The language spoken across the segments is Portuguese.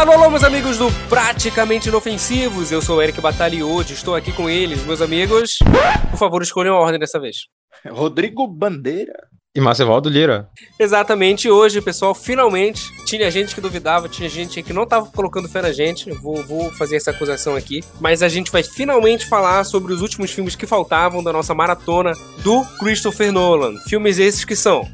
Alô, alô, meus amigos do Praticamente Inofensivos. Eu sou o Eric Batalha e hoje estou aqui com eles, meus amigos. Por favor, escolham a ordem dessa vez. Rodrigo Bandeira. E Marcevaldo Lira. Exatamente, hoje, pessoal, finalmente, tinha gente que duvidava, tinha gente que não tava colocando fé na gente, vou, vou fazer essa acusação aqui, mas a gente vai finalmente falar sobre os últimos filmes que faltavam da nossa maratona do Christopher Nolan. Filmes esses que são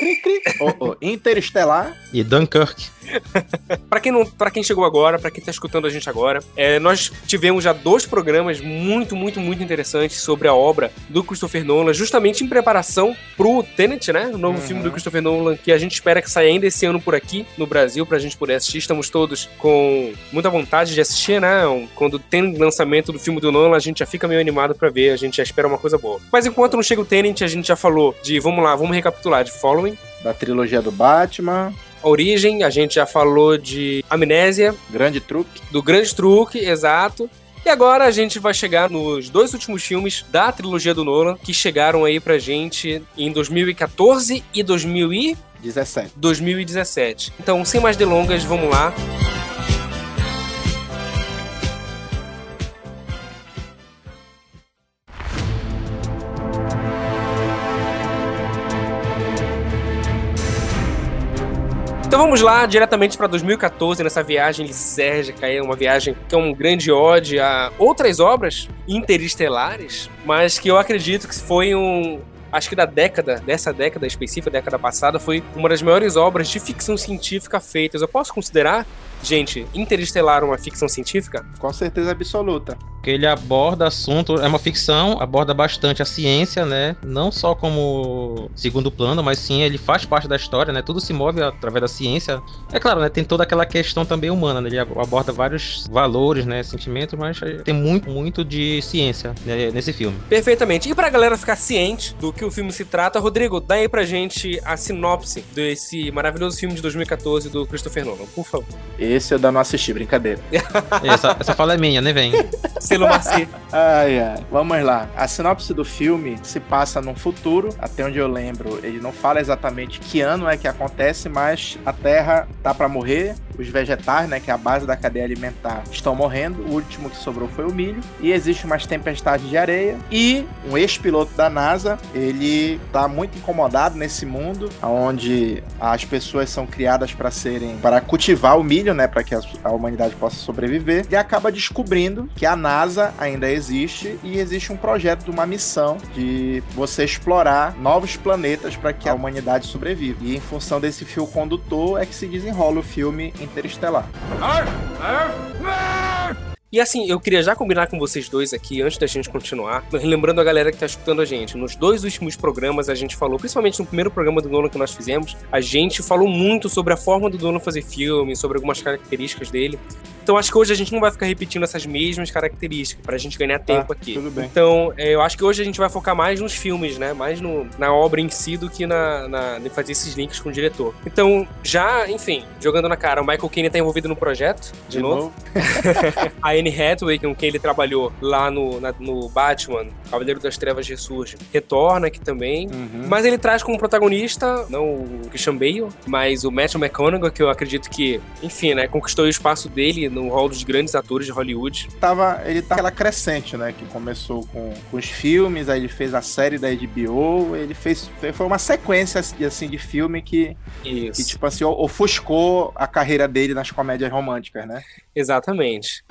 Cri, cri. Oh, oh. Interestelar. E Dunkirk. para quem não, para quem chegou agora, para quem tá escutando a gente agora, é, nós tivemos já dois programas muito, muito, muito interessantes sobre a obra do Christopher Nolan, justamente em preparação pro Tenet, né? O novo uhum. filme do Christopher Nolan que a gente espera que saia ainda esse ano por aqui no Brasil pra gente poder assistir. Estamos todos com muita vontade de assistir, né? Quando tem lançamento do filme do Nolan, a gente já fica meio animado para ver, a gente já espera uma coisa boa. Mas enquanto não chega o Tenet, a gente já falou de, vamos lá, vamos recapitular de Following da trilogia do Batman. Origem, a gente já falou de Amnésia. Grande Truque. Do Grande Truque, exato. E agora a gente vai chegar nos dois últimos filmes da trilogia do Nolan, que chegaram aí pra gente em 2014 e 2017. 2017. Então, sem mais delongas, vamos lá. Então vamos lá, diretamente para 2014, nessa viagem lisérgica aí, uma viagem que é um grande ode a outras obras interestelares, mas que eu acredito que foi um, acho que da década, dessa década específica, década passada, foi uma das maiores obras de ficção científica feitas. Eu posso considerar Gente, Interestelar uma ficção científica? Com certeza absoluta. Porque ele aborda assunto, é uma ficção, aborda bastante a ciência, né? Não só como segundo plano, mas sim ele faz parte da história, né? Tudo se move através da ciência. É claro, né? Tem toda aquela questão também humana, né? Ele aborda vários valores, né? Sentimentos, mas tem muito, muito de ciência né? nesse filme. Perfeitamente. E pra galera ficar ciente do que o filme se trata, Rodrigo, dá aí pra gente a sinopse desse maravilhoso filme de 2014 do Christopher Nolan, por favor. Esse eu ainda não assisti, brincadeira. essa, essa fala é minha, né, vem? Selo Marci. Ai, ai. Vamos lá. A sinopse do filme se passa num futuro, até onde eu lembro, ele não fala exatamente que ano é que acontece, mas a Terra tá para morrer, os vegetais, né, que é a base da cadeia alimentar, estão morrendo. O último que sobrou foi o milho. E existe umas tempestades de areia. E um ex-piloto da NASA, ele tá muito incomodado nesse mundo, onde as pessoas são criadas para serem, para cultivar o milho, né, para que a, a humanidade possa sobreviver. E acaba descobrindo que a NASA ainda existe e existe um projeto de uma missão de você explorar novos planetas para que a humanidade sobreviva. E em função desse fio condutor é que se desenrola o filme Interestelar. E assim, eu queria já combinar com vocês dois aqui, antes da gente continuar, lembrando a galera que tá escutando a gente. Nos dois últimos programas a gente falou, principalmente no primeiro programa do Nolan que nós fizemos, a gente falou muito sobre a forma do Nolan fazer filme, sobre algumas características dele. Então acho que hoje a gente não vai ficar repetindo essas mesmas características pra gente ganhar tempo ah, aqui. Tudo bem. Então é, eu acho que hoje a gente vai focar mais nos filmes, né? Mais no, na obra em si do que na, na, em fazer esses links com o diretor. Então, já, enfim, jogando na cara, o Michael Caine tá envolvido no projeto, de, de novo. novo. a Anne Hathaway, com quem ele trabalhou lá no, na, no Batman, Cavaleiro das Trevas Ressurge, retorna aqui também. Uhum. Mas ele traz como protagonista, não o Christian Bale, mas o Matthew McConaughey, que eu acredito que, enfim, né, conquistou o espaço dele no hall dos grandes atores de Hollywood. Tava, ele tá aquela crescente, né? Que começou com, com os filmes, aí ele fez a série da HBO, ele fez. Foi uma sequência assim, de filme que, Isso. que, tipo assim, ofuscou a carreira dele nas comédias românticas, né? Exatamente.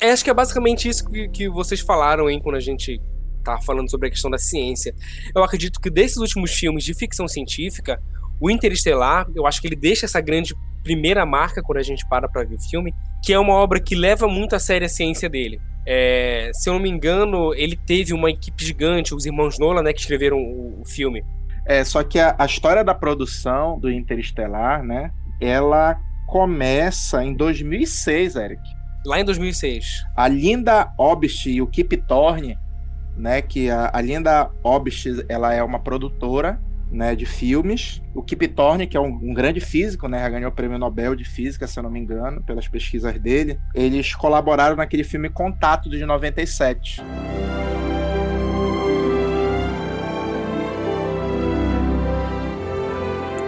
É, acho que é basicamente isso que, que vocês falaram, hein, quando a gente tá falando sobre a questão da ciência. Eu acredito que desses últimos filmes de ficção científica, o Interestelar, eu acho que ele deixa essa grande primeira marca quando a gente para para ver o filme, que é uma obra que leva muito a sério a ciência dele. É, se eu não me engano, ele teve uma equipe gigante, os irmãos Nolan, né, que escreveram o, o filme. É, só que a, a, história da produção do Interestelar, né, ela começa em 2006, Eric. Lá em 2006. A Linda Obst e o Kip Thorne, né, que a, a Linda Obst, ela é uma produtora né, de filmes. O Kip Thorne, que é um, um, grande físico, né, ganhou o prêmio Nobel de Física, se eu não me engano, pelas pesquisas dele. Eles colaboraram naquele filme Contato de 97.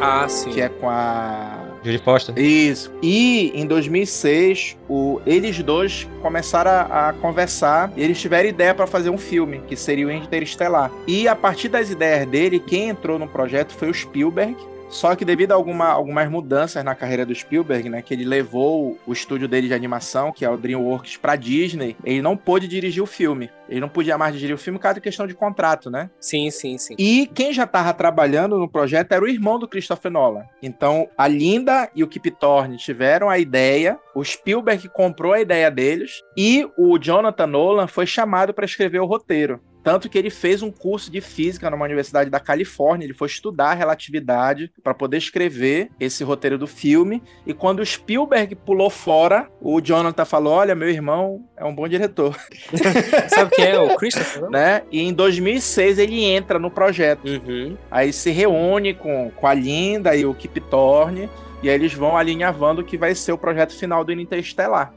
Ah, sim. Que é com a Judy Foster. Isso. E em 2006, o, eles dois começaram a, a conversar e eles tiveram ideia para fazer um filme, que seria o Interestelar. E a partir das ideias dele, quem entrou no projeto foi o Spielberg, só que devido a alguma, algumas mudanças na carreira do Spielberg, né, que ele levou o estúdio dele de animação, que é o DreamWorks, para Disney, ele não pôde dirigir o filme. Ele não podia mais dirigir o filme por causa de questão de contrato, né? Sim, sim, sim. E quem já estava trabalhando no projeto era o irmão do Christopher Nolan. Então, a Linda e o Kip Thorne tiveram a ideia, o Spielberg comprou a ideia deles e o Jonathan Nolan foi chamado para escrever o roteiro. Tanto que ele fez um curso de física numa universidade da Califórnia, ele foi estudar relatividade para poder escrever esse roteiro do filme. E quando o Spielberg pulou fora, o Jonathan falou: Olha, meu irmão é um bom diretor. Sabe quem é? O Christopher? né? E em 2006 ele entra no projeto. Uhum. Aí se reúne com, com a Linda e o Kip Thorne. E aí eles vão alinhavando o que vai ser o projeto final do Interestelar.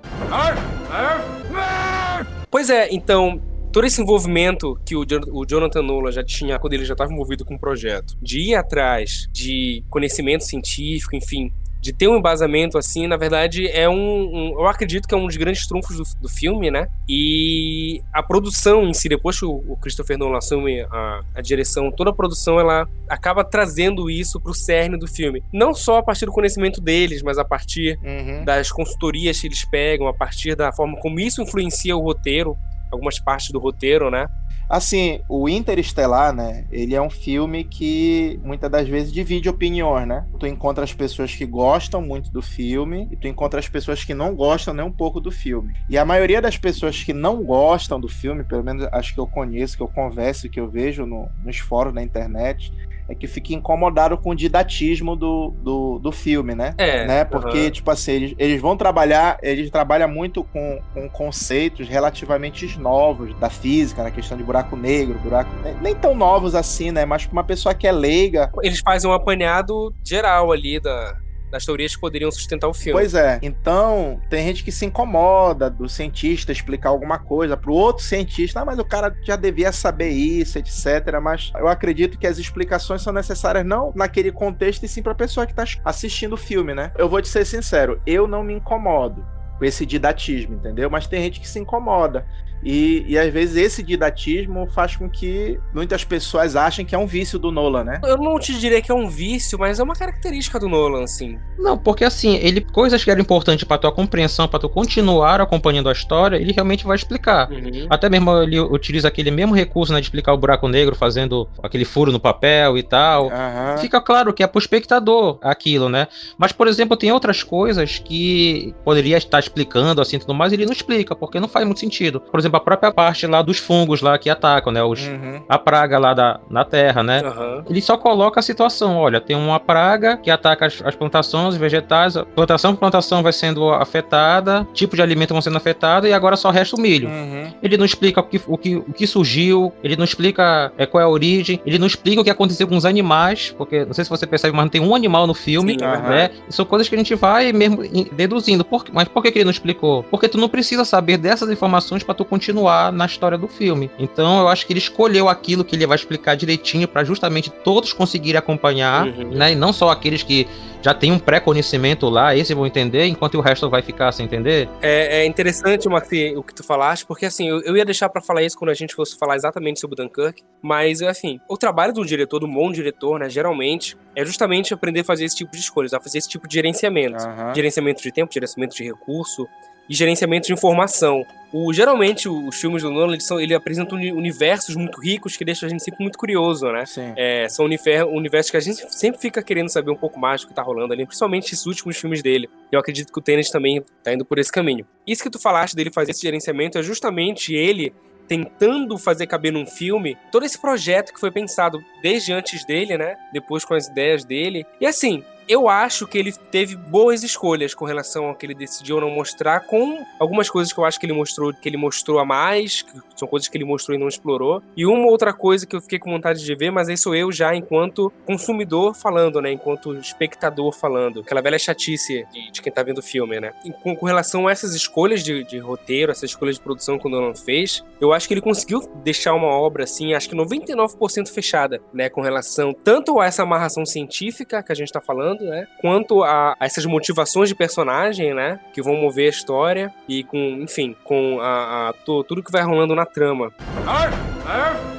Pois é, então, todo esse envolvimento que o, o Jonathan Nolan já tinha quando ele já estava envolvido com o projeto, de ir atrás de conhecimento científico, enfim, de ter um embasamento assim, na verdade, é um, um, Eu acredito que é um dos grandes trunfos do, do, filme, né? E a produção em si, depois que o, o Christopher Nolan assume a, a, direção, toda a produção ela acaba trazendo isso pro cerne do filme. Não só a partir do conhecimento deles, mas a partir uhum. das consultorias que eles pegam, a partir da forma como isso influencia o roteiro algumas partes do roteiro, né? Assim, o Interestelar, né? Ele é um filme que muitas das vezes divide opiniões, né? Tu encontra as pessoas que gostam muito do filme e tu encontra as pessoas que não gostam nem um pouco do filme. E a maioria das pessoas que não gostam do filme, pelo menos acho que eu conheço, que eu converso, que eu vejo no, nos fóruns na internet, é que fica incomodado com o didatismo do, do, do filme, né? É. Né? Porque, tipo assim, eles, eles vão trabalhar, eles trabalham muito com, com conceitos relativamente novos da física, na questão de buraco negro, buraco. Nem tão novos assim, né? Mas pra uma pessoa que é leiga. Eles fazem um apanhado geral ali da, das teorias que poderiam sustentar o filme. Pois é. Então, tem gente que se incomoda do cientista explicar alguma coisa pro outro cientista. Ah, mas o cara já devia saber isso, etc. Mas eu acredito que as explicações são necessárias não naquele contexto, e sim pra pessoa que tá assistindo o filme, né? Eu vou te ser sincero, eu não me incomodo com esse didatismo, entendeu? Mas tem gente que se incomoda. E, e às vezes esse didatismo faz com que muitas pessoas achem que é um vício do Nolan, né? Eu não te diria que é um vício, mas é uma característica do Nolan, assim. Não, porque assim, ele coisas que eram importantes para tua compreensão, para tu continuar acompanhando a história, ele realmente vai explicar. Uhum. Até mesmo ele utiliza aquele mesmo recurso né, de explicar o buraco negro, fazendo aquele furo no papel e tal. Uhum. Fica claro que é pro espectador aquilo, né? Mas, por exemplo, tem outras coisas que poderia estar explicando, assim, tudo mais, ele não explica, porque não faz muito sentido. Por exemplo, a própria parte lá dos fungos lá que atacam, né? Os, uhum. A praga lá da, na terra, né? Uhum. Ele só coloca a situação, olha, tem uma praga que ataca as, as plantações, os vegetais, plantação por plantação vai sendo afetada, tipo de alimento vão sendo afetado e agora só resta o milho. Uhum. Ele não explica o que, o, que, o que surgiu, ele não explica é, qual é a origem, ele não explica o que aconteceu com os animais, porque não sei se você percebe, mas não tem um animal no filme, Sim, né? São coisas que a gente vai mesmo deduzindo. Por, mas por que, que ele não explicou? Porque tu não precisa saber dessas informações para tu continuar na história do filme. Então eu acho que ele escolheu aquilo que ele vai explicar direitinho para justamente todos conseguirem acompanhar, uhum. né? E não só aqueles que já têm um pré-conhecimento lá, esse vão entender, enquanto o resto vai ficar sem entender. É, é interessante, Maxi, o que tu falaste, porque assim, eu, eu, ia deixar para falar isso quando a gente fosse falar exatamente sobre o Dunkirk, mas assim, o trabalho do diretor, do bom diretor, né, geralmente, é justamente aprender a fazer esse tipo de escolhas, a fazer esse tipo de gerenciamento. Uhum. Gerenciamento de tempo, gerenciamento de recurso, e gerenciamento de informação. O, geralmente, os filmes do Nolan, são, ele apresentam universos muito ricos que deixam a gente sempre muito curioso, né? Sim. É, são universos que a gente sempre fica querendo saber um pouco mais do que tá rolando ali, principalmente esses últimos filmes dele. Eu acredito que o Tenet também tá indo por esse caminho. Isso que tu falaste dele fazer esse gerenciamento é justamente ele tentando fazer caber num filme todo esse projeto que foi pensado desde antes dele, né? Depois com as ideias dele. E assim, eu acho que ele teve boas escolhas com relação ao que ele decidiu não mostrar, com algumas coisas que eu acho que ele mostrou, que ele mostrou a mais, que são coisas que ele mostrou e não explorou. E uma outra coisa que eu fiquei com vontade de ver, mas aí sou eu já enquanto consumidor falando, né? Enquanto espectador falando. Aquela velha chatice de, de quem tá vendo o filme, né? E com, com, relação a essas escolhas de, de roteiro, essas escolhas de produção que o Nolan fez, eu acho que ele conseguiu deixar uma obra assim, acho que 99% fechada, né? Com relação tanto a essa amarração científica que a gente tá falando, né? Quanto a, a essas motivações de personagem, né? Que vão mover a história e com, enfim, com a, a tudo que vai rolando na trama. Ar, ar,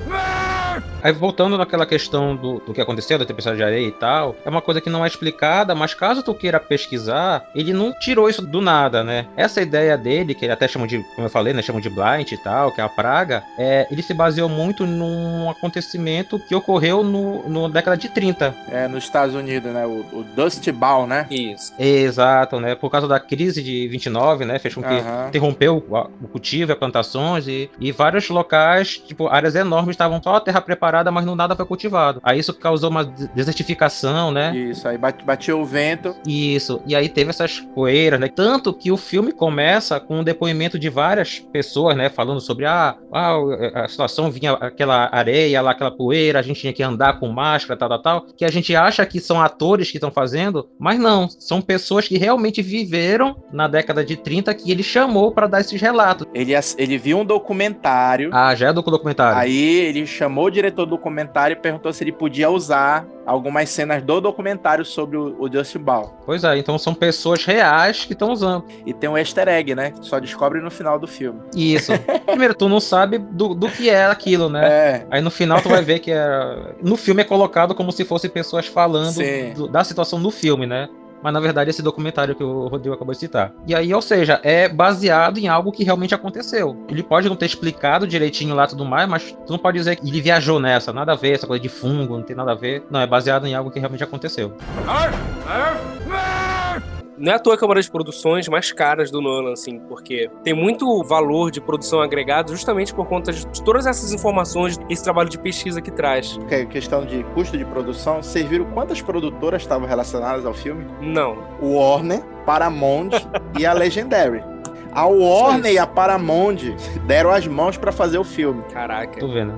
Aí voltando naquela questão do, do que aconteceu, da tempestade de areia e tal, é uma coisa que não é explicada, mas caso tu queira pesquisar, ele não tirou isso do nada, né? Essa ideia dele, que ele até chama de, como eu falei, né, chamam de blind e tal, que é a praga, é, ele se baseou muito num acontecimento que ocorreu no, no década de 30. É, nos Estados Unidos, né? O, o Dust Bowl, né? Isso. Exato, né? Por causa da crise de 29, né? Fez com que uhum. interrompeu o, o cultivo, as plantações e, e vários locais, tipo, áreas enormes estavam só a terra preparada parada, mas não nada foi cultivado. Aí isso causou uma desertificação, né? Isso, aí batia o vento. Isso, e aí teve essas poeiras, né? Tanto que o filme começa com um depoimento de várias pessoas, né? Falando sobre ah, ah a situação vinha aquela areia lá, aquela poeira, a gente tinha que andar com máscara, tal, tal, tal. Que a gente acha que são atores que estão fazendo, mas não, são pessoas que realmente viveram na década de 30 que ele chamou para dar esses relatos. Ele, ele viu um documentário. Ah, já é do documentário. Aí ele chamou o diretor do documentário e perguntou se ele podia usar algumas cenas do documentário sobre o, o Justin Ball. Pois é, então são pessoas reais que estão usando. E tem um easter egg, né? Que só descobre no final do filme. Isso. Primeiro, tu não sabe do, do que é aquilo, né? É. Aí no final tu vai ver que é... no filme é colocado como se fossem pessoas falando do, da situação no filme, né? Mas na verdade esse documentário que o Rodrigo acabou de citar. E aí, ou seja, é baseado em algo que realmente aconteceu. Ele pode não ter explicado direitinho lá tudo mais, mas tu não pode dizer que ele viajou nessa, nada a ver, essa coisa de fungo, não tem nada a ver. Não, é baseado em algo que realmente aconteceu. Ar, ar, não é à toa que é uma das produções mais caras do Nolan, assim, porque tem muito valor de produção agregado justamente por conta de todas essas informações, esse trabalho de pesquisa que traz. É questão de custo de produção, vocês viram quantas produtoras estavam relacionadas ao filme? Não. O Warner, Paramount e a Legendary. A Warner e a Paramount deram as mãos para fazer o filme. Caraca. Tô vendo.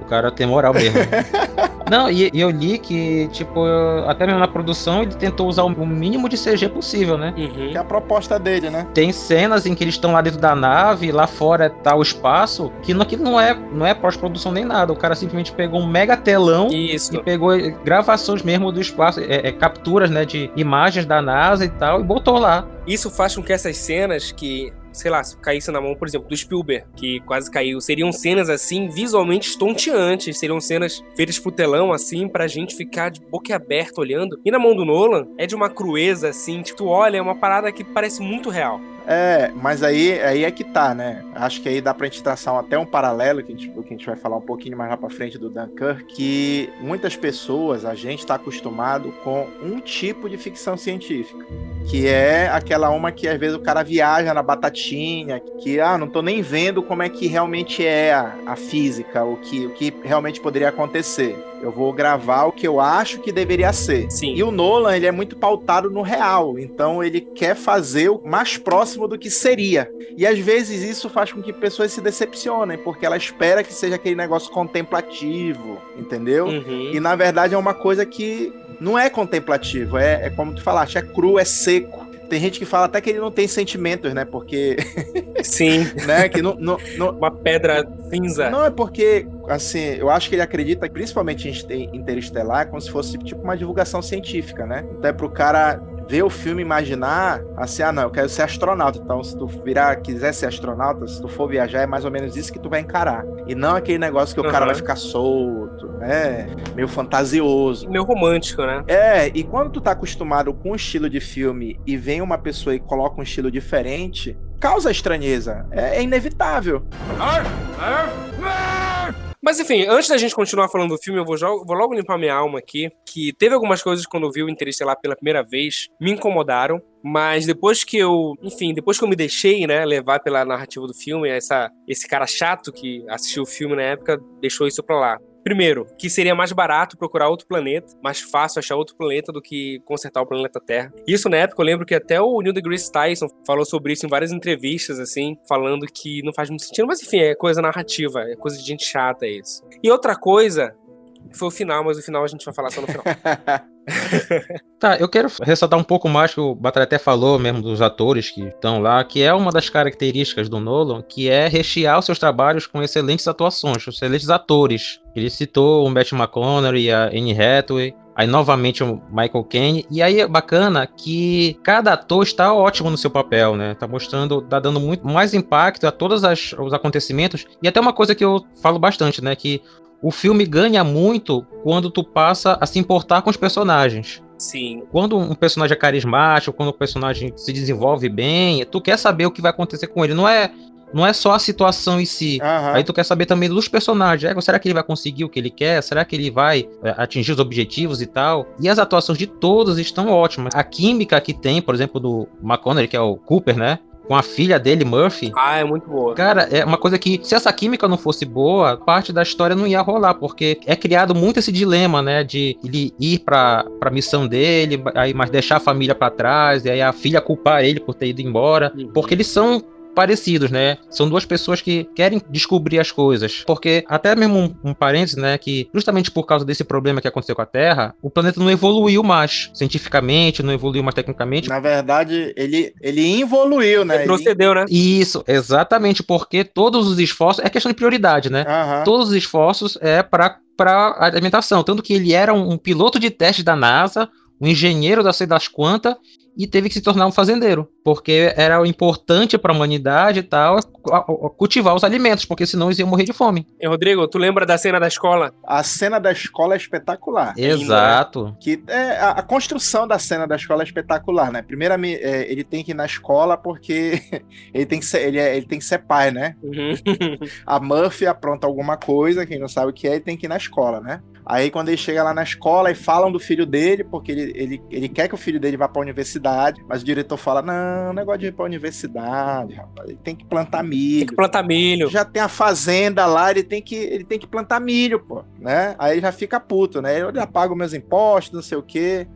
O cara tem moral mesmo. Não, e, e, eu li que, tipo, até mesmo na produção ele tentou usar o mínimo de CG possível, né? Uhum. Que é a proposta dele, né? Tem cenas em que eles estão lá dentro da nave, lá fora tá o espaço, que aquilo não é, não é pós-produção nem nada. O cara simplesmente pegou um mega telão Isso. e pegou gravações mesmo do espaço, é, é, capturas, né, de imagens da NASA e tal, e botou lá. Isso faz com que essas cenas que sei lá, se caísse na mão, por exemplo, do Spielberg, que quase caiu, seriam cenas assim, visualmente estonteantes, seriam cenas feitas pro telão, assim, pra gente ficar de boca aberta olhando. E na mão do Nolan, é de uma crueza, assim, tipo, tu olha, é uma parada que parece muito real. É, mas aí, aí é que tá, né? Acho que aí dá pra gente traçar até um paralelo, que a, gente, que a gente vai falar um pouquinho mais lá pra frente do Dunkirk, que muitas pessoas, a gente tá acostumado com um tipo de ficção científica, que é aquela uma que às vezes o cara viaja na batatinha, que, ah, não tô nem vendo como é que realmente é a, a física, o que, o que realmente poderia acontecer. Eu vou gravar o que eu acho que deveria ser. Sim. E o Nolan, ele é muito pautado no real, então ele quer fazer o mais próximo do que seria. E às vezes isso faz com que pessoas se decepcionem, porque ela espera que seja aquele negócio contemplativo, entendeu? Uhum. E na verdade é uma coisa que não é contemplativo, é, é como tu falaste, é cru, é seco. Tem gente que fala até que ele não tem sentimentos, né? Porque. Sim. né? Que não, não, não... Uma pedra cinza. Não, é porque, assim, eu acho que ele acredita, principalmente em Interestelar, como se fosse tipo uma divulgação científica, né? Então é pro cara ver o filme imaginar assim, ah, não, eu quero ser astronauta. Então, se tu virar, quiser ser astronauta, se tu for viajar, é mais ou menos isso que tu vai encarar. E não aquele negócio que uhum. o cara vai ficar solto, né? Meio fantasioso. Meio romântico, né? É, e quando tu tá acostumado com um estilo de filme e vem uma pessoa e coloca um estilo diferente, causa estranheza. É, é inevitável. Ar, ar, ar. Mas enfim, antes da gente continuar falando do filme, eu vou, vou, logo limpar minha alma aqui. Que teve algumas coisas quando eu vi o Interestelar pela primeira vez, me incomodaram. Mas depois que eu, enfim, depois que eu me deixei, né, levar pela narrativa do filme, essa, esse cara chato que assistiu o filme na época deixou isso pra lá. Primeiro, que seria mais barato procurar outro planeta, mais fácil achar outro planeta do que consertar o planeta Terra. Isso na época eu lembro que até o Neil deGrasse Tyson falou sobre isso em várias entrevistas, assim, falando que não faz muito sentido, mas enfim, é coisa narrativa, é coisa de gente chata isso. E outra coisa foi o final, mas o final a gente vai falar só no final. tá, eu quero ressaltar um pouco mais que o Batalha até falou mesmo dos atores que estão lá, que é uma das características do Nolan, que é rechear os seus trabalhos com excelentes atuações, excelentes atores. Ele citou o Matt McConaughey, a Anne Hathaway, aí novamente o Michael Caine, e aí é bacana que cada ator está ótimo no seu papel, né? Tá mostrando, tá dando muito mais impacto a todos os acontecimentos, e até uma coisa que eu falo bastante, né, que o filme ganha muito quando tu passa a se importar com os personagens. Sim. Quando um personagem é carismático, quando o personagem se desenvolve bem, tu quer saber o que vai acontecer com ele. Não é, não é só a situação em si. Uhum. Aí tu quer saber também dos personagens. É, será que ele vai conseguir o que ele quer? Será que ele vai é, atingir os objetivos e tal? E as atuações de todos estão ótimas. A química que tem, por exemplo, do McConaughey, que é o Cooper, né? Com a filha dele, Murphy. Ah, é muito boa. Cara, é uma coisa que, se essa química não fosse boa, parte da história não ia rolar, porque é criado muito esse dilema, né, de ele ir pra, pra missão dele, aí mas deixar a família para trás, e aí a filha culpar ele por ter ido embora, uhum. porque eles são parecidos, né? São duas pessoas que querem descobrir as coisas. Porque, até mesmo um, um parênteses, né? Que justamente por causa desse problema que aconteceu com a Terra, o planeta não evoluiu mais cientificamente, não evoluiu mais tecnicamente. Na verdade, ele, ele evoluiu, né? Ele procedeu, né? Isso, exatamente, porque todos os esforços. É questão de prioridade, né? Uhum. Todos os esforços é para para alimentação, tanto que ele era um, um piloto de teste da NASA, um engenheiro da sei das quantas e teve que se tornar um fazendeiro, porque era importante para a humanidade e tal cultivar os alimentos, porque senão eles iam morrer de fome. E Rodrigo, tu lembra da cena da escola? A cena da escola é espetacular. Exato. Né? Que é, a, a, construção da cena da escola é espetacular, né? Primeiro, é, ele tem que ir na escola porque ele tem que ser, ele, é, ele tem que ser pai, né? Uhum. a Murphy apronta alguma coisa, quem não sabe o que é, ele tem que ir na escola, né? Aí quando ele chega lá na escola e falam do filho dele, porque ele, ele, ele quer que o filho dele vá para a universidade, mas o diretor fala: não, negócio de ir para a universidade, rapaz, ele tem que plantar milho. Tem que plantar milho. Já tem a fazenda lá, ele tem que, ele tem que plantar milho, pô, né? Aí ele já fica puto, né? Eu já pago meus impostos, não sei o quê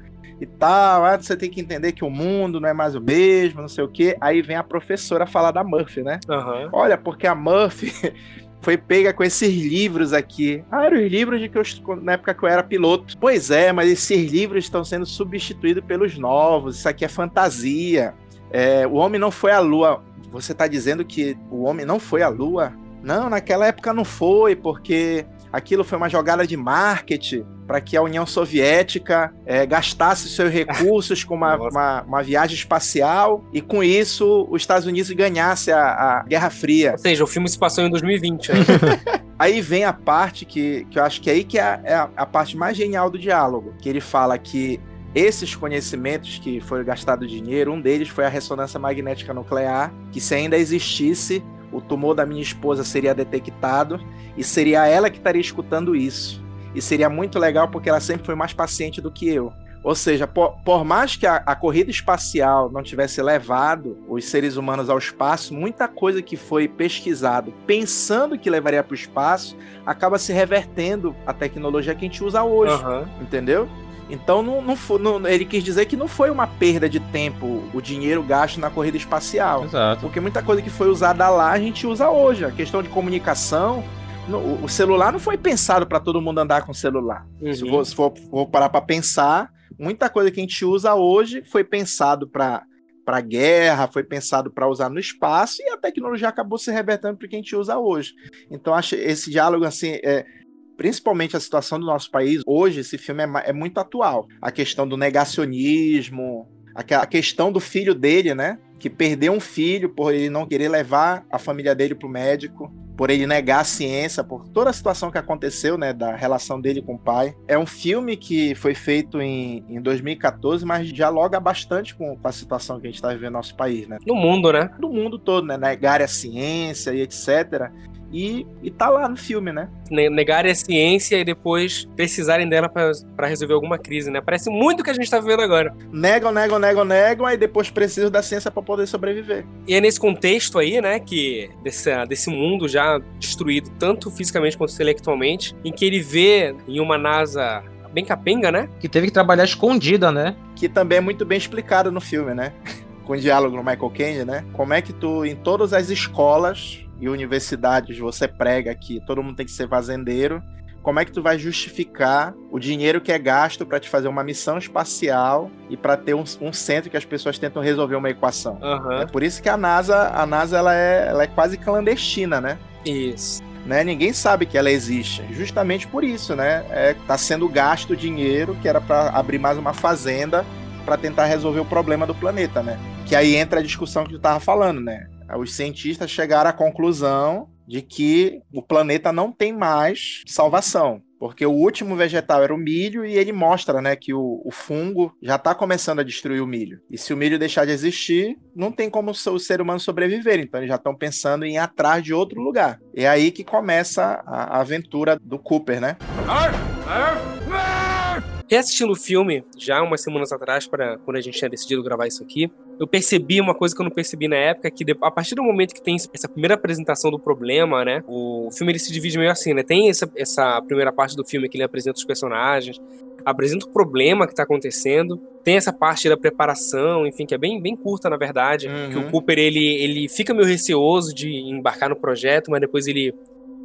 e tal. Ah, você tem que entender que o mundo não é mais o mesmo, não sei o quê. Aí vem a professora falar da Murphy, né? Uhum. Olha, porque a Murphy foi pega com esses livros aqui. Ah, eram os livros de que eu, na época que eu era piloto. Pois é, mas esses livros estão sendo substituídos pelos novos. Isso aqui é fantasia. É, o homem não foi à lua. Você está dizendo que o homem não foi à lua? Não, naquela época não foi, porque aquilo foi uma jogada de marketing para que a União Soviética é, gastasse seus recursos com uma, uma, uma, viagem espacial e com isso os Estados Unidos ganhasse a, a Guerra Fria. Ou seja, o filme se passou em 2020. Né? aí vem a parte que, que eu acho que é aí que é, é a, a parte mais genial do diálogo, que ele fala que esses conhecimentos que foi gastado dinheiro, um deles foi a ressonância magnética nuclear, que se ainda existisse, o tumor da minha esposa seria detectado e seria ela que estaria escutando isso. E seria muito legal porque ela sempre foi mais paciente do que eu. Ou seja, por, por mais que a, a, corrida espacial não tivesse levado os seres humanos ao espaço, muita coisa que foi pesquisado pensando que levaria para o espaço acaba se revertendo a tecnologia que a gente usa hoje. Uhum. Entendeu? Então não, não, foi, não, ele quis dizer que não foi uma perda de tempo o dinheiro gasto na corrida espacial. Exato. Porque muita coisa que foi usada lá a gente usa hoje. A questão de comunicação. No, o celular não foi pensado para todo mundo andar com celular. Uhum. Se, for, se for, for parar para pensar, muita coisa que a gente usa hoje foi pensado para para guerra, foi pensado para usar no espaço e a tecnologia acabou se revertendo para o que a gente usa hoje. Então acho esse diálogo assim é, principalmente a situação do nosso país, hoje esse filme é, é muito atual. A questão do negacionismo, a, questão do filho dele, né? Que perdeu um filho por ele não querer levar a família dele para o médico, por ele negar a ciência, por toda a situação que aconteceu, né, da relação dele com o pai. É um filme que foi feito em, em 2014, mas dialoga bastante com, com a situação que a gente está vivendo no nosso país, né? No mundo, né? No mundo todo, né? Negar a ciência e etc. e, e tá lá no filme, né? Negarem a ciência e depois precisarem dela para resolver alguma crise, né? Parece muito o que a gente tá vivendo agora. Negam, negam, negam, negam, aí depois precisam da ciência para poder sobreviver. E é nesse contexto aí, né, que desse, desse mundo já destruído, tanto fisicamente quanto intelectualmente, em que ele vê em uma NASA bem capenga, né? Que teve que trabalhar escondida, né? Que também é muito bem explicado no filme, né? Com o diálogo no Michael Caine, né? Como é que tu, em todas as escolas e universidades, você prega que todo mundo tem que ser fazendeiro, como é que tu vai justificar o dinheiro que é gasto para te fazer uma missão espacial e para ter um, um, centro que as pessoas tentam resolver uma equação? Uhum. É por isso que a NASA, a NASA ela é, ela é quase clandestina, né? Isso né? Ninguém sabe que ela existe. Justamente por isso, né? É, tá sendo gasto dinheiro que era para abrir mais uma fazenda para tentar resolver o problema do planeta, né? Que aí entra a discussão que tu tava falando, né? Os cientistas chegaram à conclusão de que o planeta não tem mais salvação. Porque o último vegetal era o milho e ele mostra, né, que o, o fungo já está começando a destruir o milho. E se o milho deixar de existir, não tem como o ser humano sobreviver. Então eles já estão pensando em ir atrás de outro lugar. É aí que começa a, a aventura do Cooper, né? Reassistindo o filme, já umas semanas atrás, para quando a gente tinha decidido gravar isso aqui, eu percebi uma coisa que eu não percebi na época, que a partir do momento que tem essa primeira apresentação do problema, né, o filme ele se divide meio assim, né, tem essa, essa primeira parte do filme que ele apresenta os personagens, apresenta o problema que tá acontecendo, tem essa parte da preparação, enfim, que é bem, bem curta, na verdade, uhum. que o Cooper, ele, ele fica meio receoso de embarcar no projeto, mas depois ele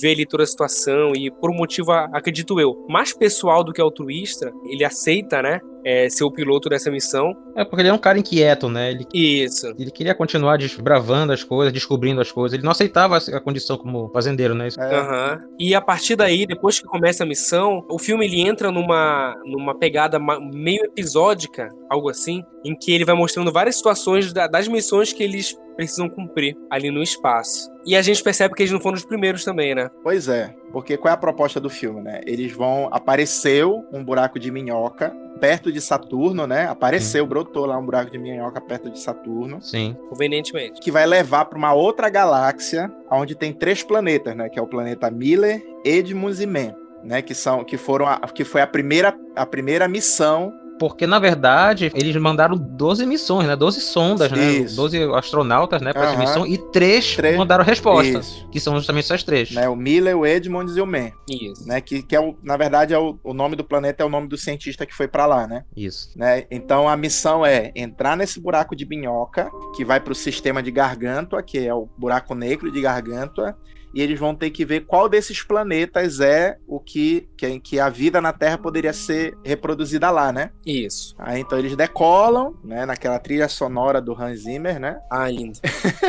vê ali toda a situação e por um motivo, acredito eu, mais pessoal do que altruísta, ele aceita, né, é, ser o piloto dessa missão. É, porque ele é um cara inquieto, né? Ele, Isso. Ele queria continuar desbravando as coisas, descobrindo as coisas. Ele não aceitava a condição como fazendeiro, né? É. Uhum. E a partir daí, depois que começa a missão, o filme ele entra numa, numa pegada meio episódica, algo assim, em que ele vai mostrando várias situações das missões que eles precisam cumprir ali no espaço. E a gente percebe que eles não foram os primeiros também, né? Pois é, porque qual é a proposta do filme, né? Eles vão. Apareceu um buraco de minhoca perto de Saturno, né? Apareceu, Sim. brotou lá um buraco de minhoca perto de Saturno. Sim. Convenientemente. Que vai levar para uma outra galáxia, onde tem três planetas, né? Que é o planeta Miller, Edmunds e Men. Né, que são que foram a, que foi a primeira a primeira missão porque, na verdade, eles mandaram 12 missões, né? 12 sondas, né? Isso. né? 12 astronautas, né? Para uhum. essa missão. E três, três... mandaram respostas. Isso. Que são justamente essas três. Né? O Miller, o Edmonds e o Man. Isso. Né? Que, que é o, na verdade, é o, o nome do planeta é o nome do cientista que foi para lá, né? Isso. Né? Então, a missão é entrar nesse buraco de minhoca, que vai para o sistema de Gargantua, que é o buraco negro de Gargantua e eles vão ter que ver qual desses planetas é o que, que, que a vida na Terra poderia ser reproduzida lá, né? Isso. Aí então eles decolam, né, naquela trilha sonora do Hans Zimmer, né? Ah, lindo.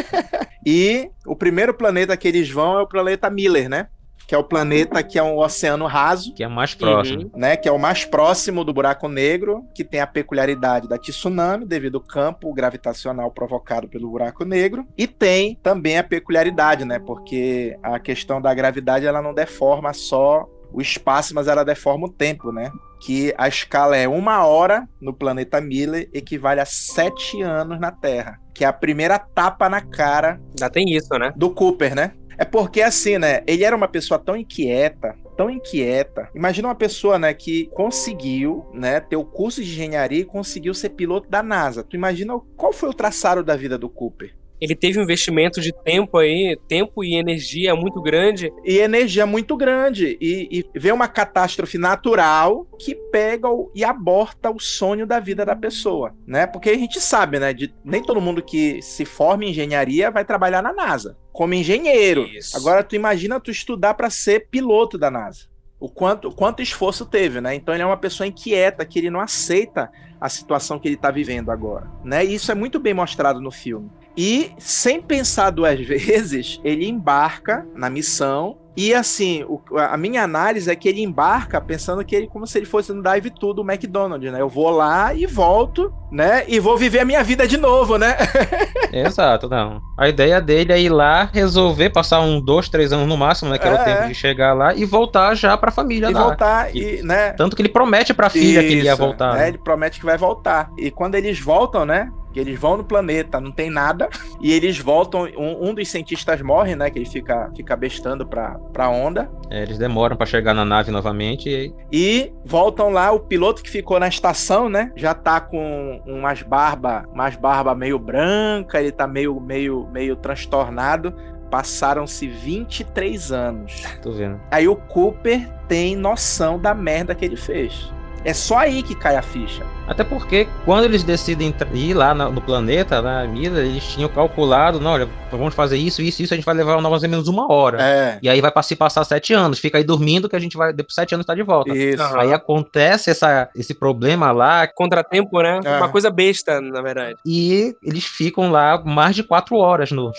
e o primeiro planeta que eles vão é o planeta Miller, né? Que é o planeta que é um oceano raso. Que é mais próximo. Uhum. Né, que é o mais próximo do buraco negro, que tem a peculiaridade da tsunami, devido ao campo gravitacional provocado pelo buraco negro. E tem também a peculiaridade, né? Porque a questão da gravidade ela não deforma só o espaço, mas ela deforma o tempo, né? Que a escala é uma hora no planeta Miller, equivale a sete anos na Terra. Que é a primeira tapa na cara. Já tem isso, né? Do Cooper, né? É porque, assim, né? Ele era uma pessoa tão inquieta, tão inquieta. Imagina uma pessoa, né, que conseguiu, né, ter o curso de engenharia e conseguiu ser piloto da NASA. Tu imagina qual foi o traçado da vida do Cooper? Ele teve um investimento de tempo aí, tempo e energia muito grande. E energia muito grande. E, e vê uma catástrofe natural que pega o, e aborta o sonho da vida da pessoa, né? Porque a gente sabe, né? De, nem todo mundo que se forma em engenharia vai trabalhar na NASA como engenheiro. Isso. Agora tu imagina tu estudar para ser piloto da NASA. O quanto, quanto esforço teve, né? Então ele é uma pessoa inquieta, que ele não aceita a situação que ele está vivendo agora, né? E isso é muito bem mostrado no filme. E, sem pensar duas vezes, ele embarca na missão e assim, o, a minha análise é que ele embarca pensando que ele como se ele fosse no drive tudo do McDonald's, né? Eu vou lá e volto, né? E vou viver a minha vida de novo, né? Exato, não. A ideia dele é ir lá, resolver, passar um, dois, três anos no máximo, né? Que era é. o tempo de chegar lá e voltar já pra família. E lá. voltar, e, né? Tanto que ele promete pra filha Isso, que ele ia voltar. Né? Ele promete que vai voltar. E quando eles voltam, né? Que eles vão no planeta, não tem nada, e eles voltam. Um, um dos cientistas morre, né? Que ele fica, fica bestando pra, pra onda. É, eles demoram para chegar na nave novamente e... e voltam lá, o piloto que ficou na estação, né? Já tá com umas barba, umas barba meio branca, ele tá meio, meio, meio transtornado. Passaram-se 23 anos. Tô vendo. Aí o Cooper tem noção da merda que ele fez. É só aí que cai a ficha. Até porque quando eles decidem ir lá no planeta, na Mira, eles tinham calculado, não, olha, vamos fazer isso, isso, isso, a gente vai levar mais ou menos uma hora. É. E aí vai se passar sete anos, fica aí dormindo que a gente vai, depois de sete anos tá de volta. Isso. Aí acontece essa, esse problema lá Contratempo, né? É. Uma coisa besta, na verdade. e eles ficam lá mais de quatro horas no,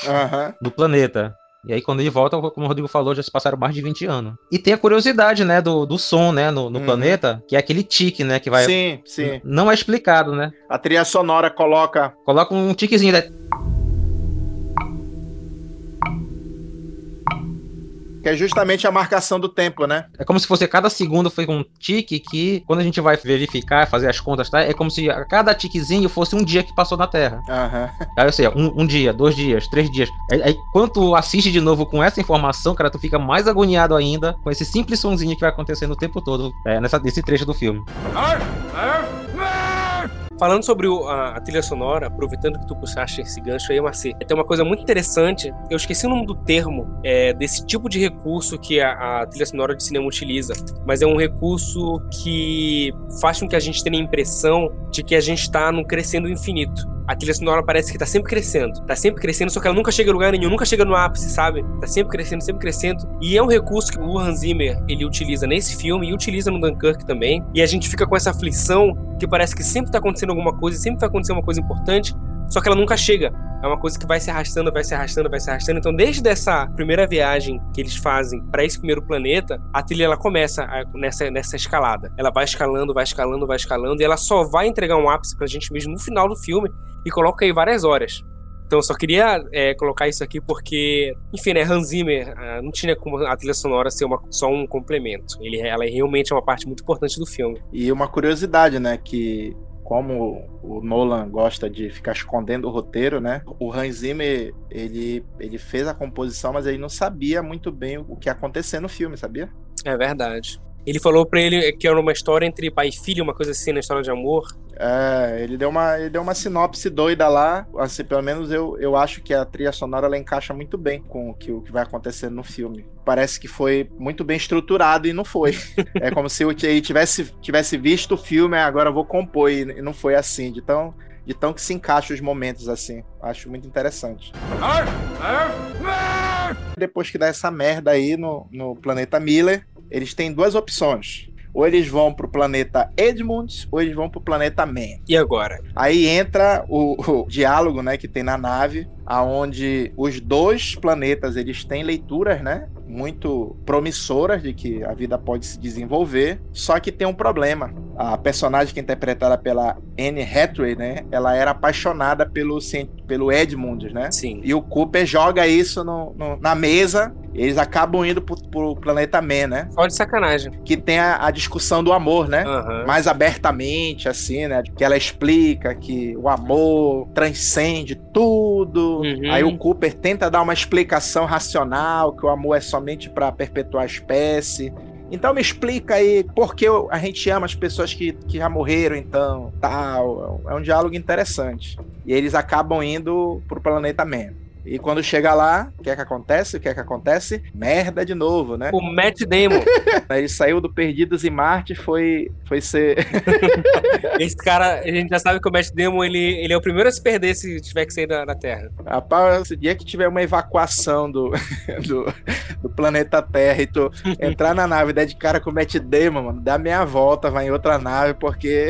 no planeta. E aí, quando ele volta, como o Rodrigo falou, já se passaram mais de 20 anos. E tem a curiosidade, né, do, do som, né, no, no Uhum. planeta, que é aquele tique, né, que vai... Sim, sim. Não é explicado, né? A trilha sonora coloca. Coloca um tiquezinho, né? Que é justamente a marcação do tempo, né? É como se fosse cada segundo foi um tique que, quando a gente vai verificar, fazer as contas, tá? É como se a cada tiquezinho fosse um dia que passou na Terra. Aham. Aí, ou seja, um, um dia, dois dias, três dias. Aí, aí, quando tu assiste de novo com essa informação, cara, tu fica mais agoniado ainda com esse simples sonzinho que vai acontecendo o tempo todo é, nessa, nesse trecho do filme. Falando sobre o- a, a trilha sonora, aproveitando que tu puxaste esse gancho aí, Marci, tem uma coisa muito interessante. Eu esqueci o nome do termo é, desse tipo de recurso que a, a trilha sonora de cinema utiliza, mas é um recurso que faz com que a gente tenha a impressão de que a gente está num crescendo infinito. A trilha sonora parece que tá sempre crescendo. Tá sempre crescendo, só que ela nunca chega a lugar nenhum, nunca chega no ápice, sabe? Tá sempre crescendo, sempre crescendo. E é um recurso que o Hans Zimmer, ele utiliza nesse filme e utiliza no Dunkirk também. E a gente fica com essa aflição que parece que sempre tá acontecendo alguma coisa, sempre vai acontecer uma coisa importante, só que ela nunca chega. É uma coisa que vai se arrastando, vai se arrastando, vai se arrastando. Então, desde essa primeira viagem que eles fazem para esse primeiro planeta, a trilha ela começa a- nessa, nessa escalada. Ela vai escalando, vai escalando, vai escalando, e ela só vai entregar um ápice pra gente mesmo no final do filme e coloca aí várias horas. Então, eu só queria é, colocar isso aqui porque, enfim, né, Hans Zimmer ah, não tinha como a trilha sonora ser uma- só um complemento. Ele, ela realmente é uma parte muito importante do filme. E uma curiosidade, né? Que como o Nolan gosta de ficar escondendo o roteiro, né? O Hans Zimmer, ele, ele fez a composição, mas ele não sabia muito bem o que ia acontecer no filme, sabia? É verdade. Ele falou pra ele que era uma história entre pai e filho, uma coisa assim, na história de amor. É, ele deu uma, ele deu uma sinopse doida lá. Assim, pelo menos eu, eu acho que a trilha sonora ela encaixa muito bem com o que, o que vai acontecer no filme. Parece que foi muito bem estruturado e não foi. é como se ele tivesse, tivesse visto o filme, "Ah, agora eu vou compor, e e não foi assim. De tão, de tão que se encaixa os momentos assim. Acho muito interessante. Depois que dá essa merda aí no, no planeta Miller, eles têm duas opções. Ou eles vão pro planeta Edmund, ou eles vão pro planeta Man. E agora? Aí entra o, o diálogo, né, que tem na nave, aonde os dois planetas eles têm leituras, né, muito promissoras de que a vida pode se desenvolver. Só que tem um problema. A personagem que é interpretada pela Anne Hathaway, né, ela era apaixonada pelo pelo Edmund, né? Sim. E o Cooper joga isso no- no- na mesa. Eles acabam indo pro, pro planeta Man, né? Só de sacanagem. Que tem a, a discussão do amor, né? Aham. mais abertamente, assim, né? Que ela explica que o amor transcende tudo. Uhum. Aí o Cooper tenta dar uma explicação racional, que o amor é somente para perpetuar a espécie. Então me explica aí por que a gente ama as pessoas que, que já morreram, então, tal. É um diálogo interessante. E eles acabam indo pro planeta Man. E quando chega lá, o que é que acontece? O que é que acontece? Merda de novo, né? O Matt Damon. Ele saiu do Perdidos em Marte, foi, foi ser Esse cara, a gente já sabe que o Matt Damon, ele, ele é o primeiro a se perder se tiver que sair da, da Terra. Rapaz, esse dia que tiver uma evacuação do, do, do planeta Terra e tu entrar na nave e der de cara com o Matt Damon, mano, dá meia volta, vai em outra nave, porque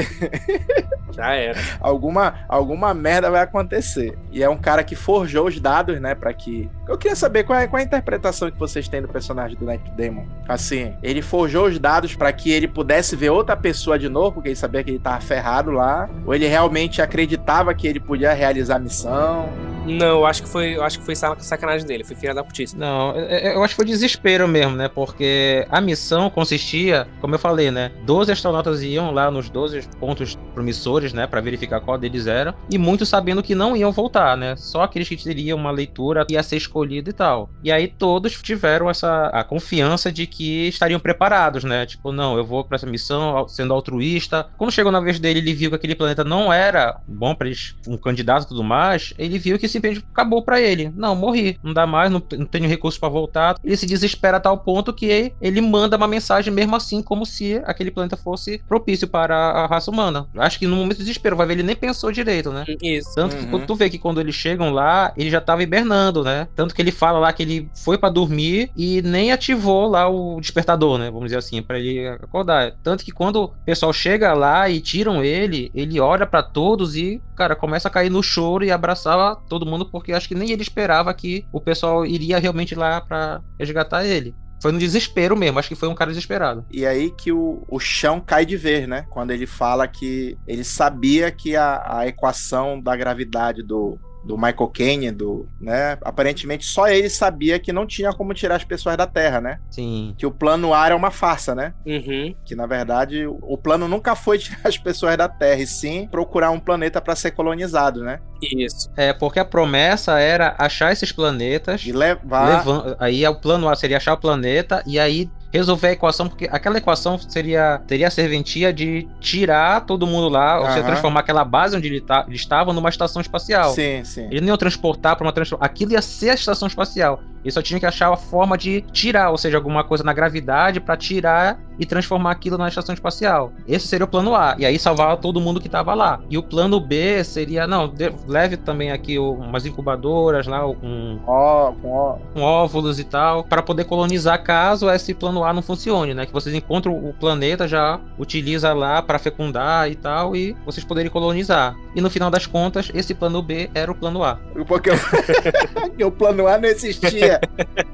Já era. alguma, alguma merda vai acontecer. E é um cara que forjou os dados, né, pra que... Eu queria saber qual é, qual é a interpretação que vocês têm do personagem do Matt Damon. Assim, ele forjou os dados pra que ele pudesse ver outra pessoa de novo, porque ele sabia que ele tava ferrado lá, ou ele realmente acreditava que ele podia realizar a missão. Não, eu acho que foi, acho que foi sacanagem dele, foi filha da putice. Não, é, é, eu acho que foi desespero mesmo, né? Porque a missão consistia, como eu falei, né? 12 astronautas iam lá nos 12 pontos promissores, né? Para verificar qual deles era. E muitos sabendo que não iam voltar, né? Só aqueles que teriam uma leitura ia ser escolhido e tal. E aí todos tiveram essa a confiança de que estariam preparados, né? Tipo, não, eu vou para essa missão sendo altruísta. Quando chegou na vez dele, ele viu que aquele planeta não era bom para eles, um candidato e tudo mais. Ele viu que simplesmente acabou para ele. Não, morri, não dá mais, não, não tenho recursos para voltar. Ele se desespera a tal ponto que ele manda uma mensagem mesmo assim, como se aquele planeta fosse propício para a raça humana. Acho que no momento do desespero, vai ver, ele nem pensou direito, né? Isso. Tanto que uhum. tu vê que quando eles chegam lá, ele já tava hibernando, né? Tanto que ele fala lá que ele foi para dormir e nem ativou lá o despertador, né? Vamos dizer assim, para ele acordar. Tanto que quando o pessoal chega lá e tiram ele, ele olha para todos e, cara, começa a cair no choro e abraçar todo mundo, porque acho que nem ele esperava que o pessoal iria realmente lá para resgatar ele. Foi no desespero mesmo, acho que foi um cara desesperado. E aí que o, o chão cai de ver, né? Quando ele fala que ele sabia que a, a equação da gravidade do, do Michael Caine, do, né? Aparentemente só ele sabia que não tinha como tirar as pessoas da Terra, né? Sim. Que o plano A era uma farsa, né? Uhum. Que na verdade o plano nunca foi tirar as pessoas da Terra, e sim procurar um planeta para ser colonizado, né? Isso. É, porque a promessa era achar esses planetas e levar. Aí o plano A seria achar o planeta e aí resolver a equação, porque aquela equação seria teria a serventia de tirar todo mundo lá, ou seja, transformar aquela base onde ele, tá, ele estava numa estação espacial. Sim, sim. Ele não ia transportar para uma transformação. Aquilo ia ser a estação espacial. Ele só tinha que achar a forma de tirar, ou seja, alguma coisa na gravidade para tirar e transformar aquilo na estação espacial. Esse seria o plano A. E aí salvar todo mundo que estava lá. E o plano B seria, não, leve também aqui umas incubadoras lá com, oh, com, com óvulos e tal, para poder colonizar caso esse plano A não funcione, né? Que vocês encontram o planeta, já utiliza lá para fecundar e tal, e vocês poderem colonizar. E no final das contas, esse plano B era o plano A. Porque o plano A não existia.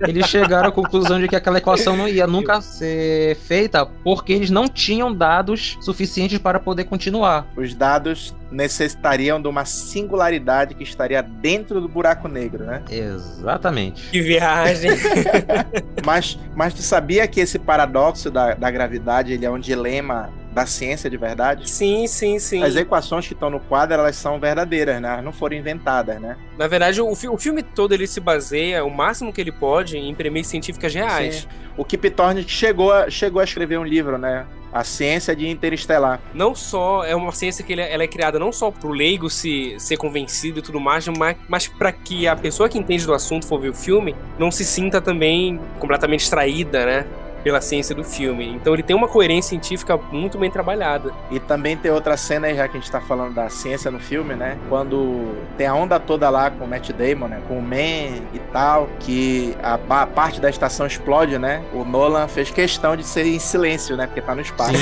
Eles chegaram à conclusão de que aquela equação não ia nunca ser feita porque eles não tinham dados suficientes para poder continuar. Os dados necessitariam de uma singularidade que estaria dentro do buraco negro, né? Exatamente. Que viagem! mas, mas tu sabia que esse paradoxo da, da gravidade ele é um dilema da ciência de verdade? Sim, sim, sim. As equações que estão no quadro, elas são verdadeiras, né? Elas não foram inventadas, né? Na verdade, o, fi o filme todo ele se baseia, o máximo que ele pode, em premissas científicas reais. Sim. O Kip Thorne chegou a, chegou a escrever um livro, né? A ciência de interestelar. Não só é uma ciência que ela é criada não só pro leigo se ser convencido e tudo mais, mas, mas para que a pessoa que entende do assunto for ver o filme não se sinta também completamente extraída, né? Pela ciência do filme. Então ele tem uma coerência científica muito bem trabalhada. E também tem outra cena aí, já que a gente tá falando da ciência no filme, né? Quando tem a onda toda lá com o Matt Damon, né? Com o Man e tal, que a, a parte da estação explode, né? O Nolan fez questão de ser em silêncio, né? Porque tá no espaço.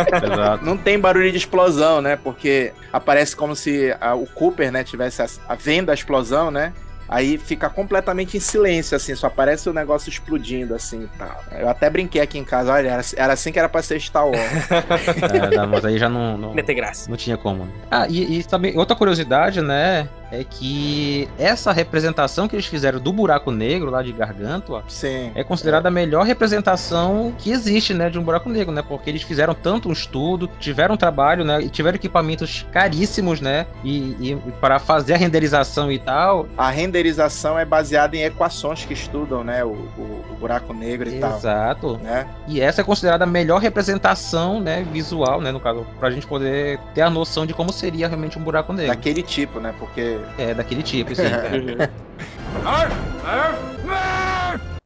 Não tem barulho de explosão, né? Porque aparece como se a, o Cooper, né, tivesse a, a vendo a explosão, né? Aí fica completamente em silêncio, assim, só aparece o negócio explodindo, assim e tal. Eu até brinquei aqui em casa, olha, era, era assim que era pra ser Star Wars. é, não, mas aí já não. Não, não tem graça. Não tinha como. Ah, e, e também, outra curiosidade, né? É que essa representação que eles fizeram do buraco negro lá de Gargantua Sim, é considerada é. a melhor representação que existe, né, de um buraco negro, né? Porque eles fizeram tanto um estudo, tiveram um trabalho, né, e tiveram equipamentos caríssimos, né, e, e para fazer a renderização e tal. A renderização é baseada em equações que estudam, né, o, o, o buraco negro e Exato. tal. Exato. Né? E essa é considerada a melhor representação, né, visual, né, no caso, pra gente poder ter a noção de como seria realmente um buraco negro. Daquele tipo, né, porque é, daquele tipo, sim.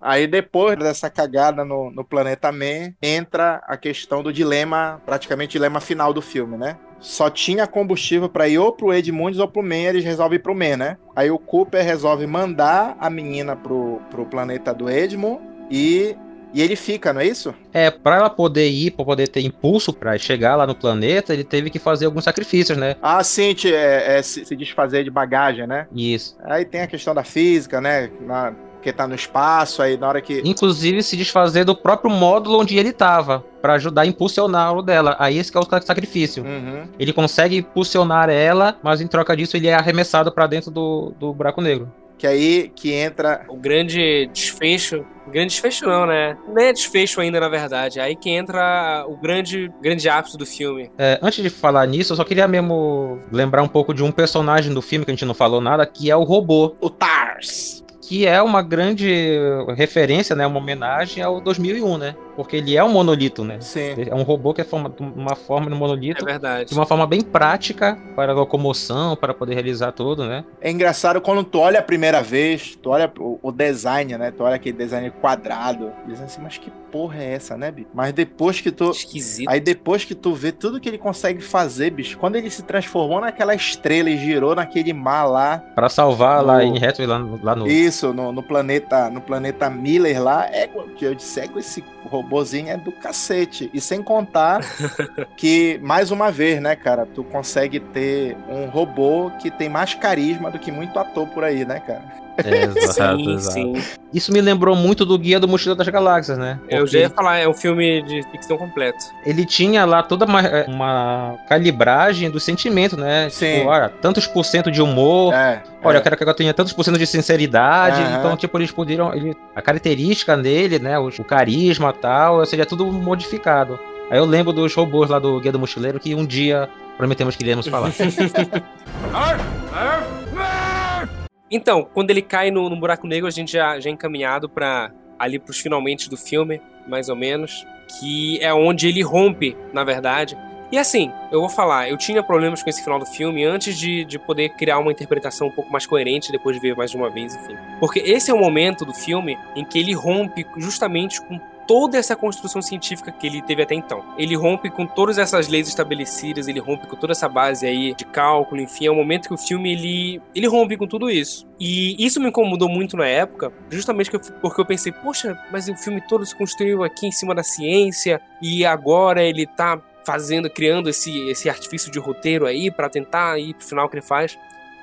Aí depois dessa cagada no, no planeta Man, entra a questão do dilema, praticamente dilema final do filme, né? Só tinha combustível para ir ou pro Edmunds ou pro Man, eles resolvem ir pro Man, né? Aí o Cooper resolve mandar a menina pro, pro planeta do Edmund e e ele fica, não é isso? É, para ela poder ir, para poder ter impulso para chegar lá no planeta, ele teve que fazer alguns sacrifícios, né? Ah, sim, é, é se, se, desfazer de bagagem, né? Isso. Aí tem a questão da física, né? Na, porque tá no espaço, aí na hora que. Inclusive se desfazer do próprio módulo onde ele tava, para ajudar a impulsionar o dela. Aí esse é o sacrifício. Uhum. Ele consegue impulsionar ela, mas em troca disso ele é arremessado para dentro do, do buraco negro. Que aí que entra. O grande desfecho. Grande desfecho não, né? Nem é desfecho ainda, na verdade. Aí que entra o grande, grande ápice do filme. É, antes de falar nisso, eu só queria mesmo lembrar um pouco de um personagem do filme que a gente não falou nada, que é o robô. O Tars que é uma grande referência, né, uma homenagem ao 2001, né? Porque ele é um monolito, né? Sim. É um robô que é forma, uma forma de monolito. É verdade. De uma forma bem prática para locomoção, para poder realizar tudo, né? É engraçado quando tu olha a primeira vez, tu olha o, o design, né? Tu olha aquele design quadrado, dizendo assim, mas que porra é essa, né, bicho? Mas depois que tu. Esquisito. Aí depois que tu vê tudo que ele consegue fazer, bicho, quando ele se transformou naquela estrela e girou naquele mar lá. Para salvar no... lá em Retro lá, lá no. Isso, no, no, planeta no planeta Miller lá, é que eu disse, é com esse robozinho é do cacete. E sem contar que, mais uma vez, né, cara, tu consegue ter um robô que tem mais carisma do que muito ator por aí, né, cara? Exato, sim, exato. Sim. Isso me lembrou muito do Guia do Mochila das Galáxias, né? Porque Eu já ia falar, é um filme de ficção completo. Ele tinha lá toda uma, é, uma calibragem do sentimento, né? Sim. Tipo, olha, tantos por cento de humor. É, olha, é. eu quero que eu tenha tantos por cento de sinceridade. Uhum. Então, tipo, eles poderiam. Ele, a característica dele, né? O, o carisma e tal, seria tudo modificado. Aí eu lembro dos robôs lá do Guia do Mochileiro que um dia prometemos que iremos falar. Então, quando ele cai no, no buraco negro, a gente já, já é encaminhado para ali pros finalmente do filme, mais ou menos, que é onde ele rompe, na verdade. E assim, eu vou falar, eu tinha problemas com esse final do filme antes de, de poder criar uma interpretação um pouco mais coerente depois de ver mais de uma vez, enfim. Porque esse é o momento do filme em que ele rompe justamente com toda essa construção científica que ele teve até então. Ele rompe com todas essas leis estabelecidas, ele rompe com toda essa base aí de cálculo, enfim, é o momento que o filme ele, ele rompe com tudo isso. E isso me incomodou muito na época, justamente porque eu pensei, poxa, mas o filme todo se construiu aqui em cima da ciência e agora ele tá fazendo, criando esse, esse artifício de roteiro aí para tentar ir pro final que ele faz.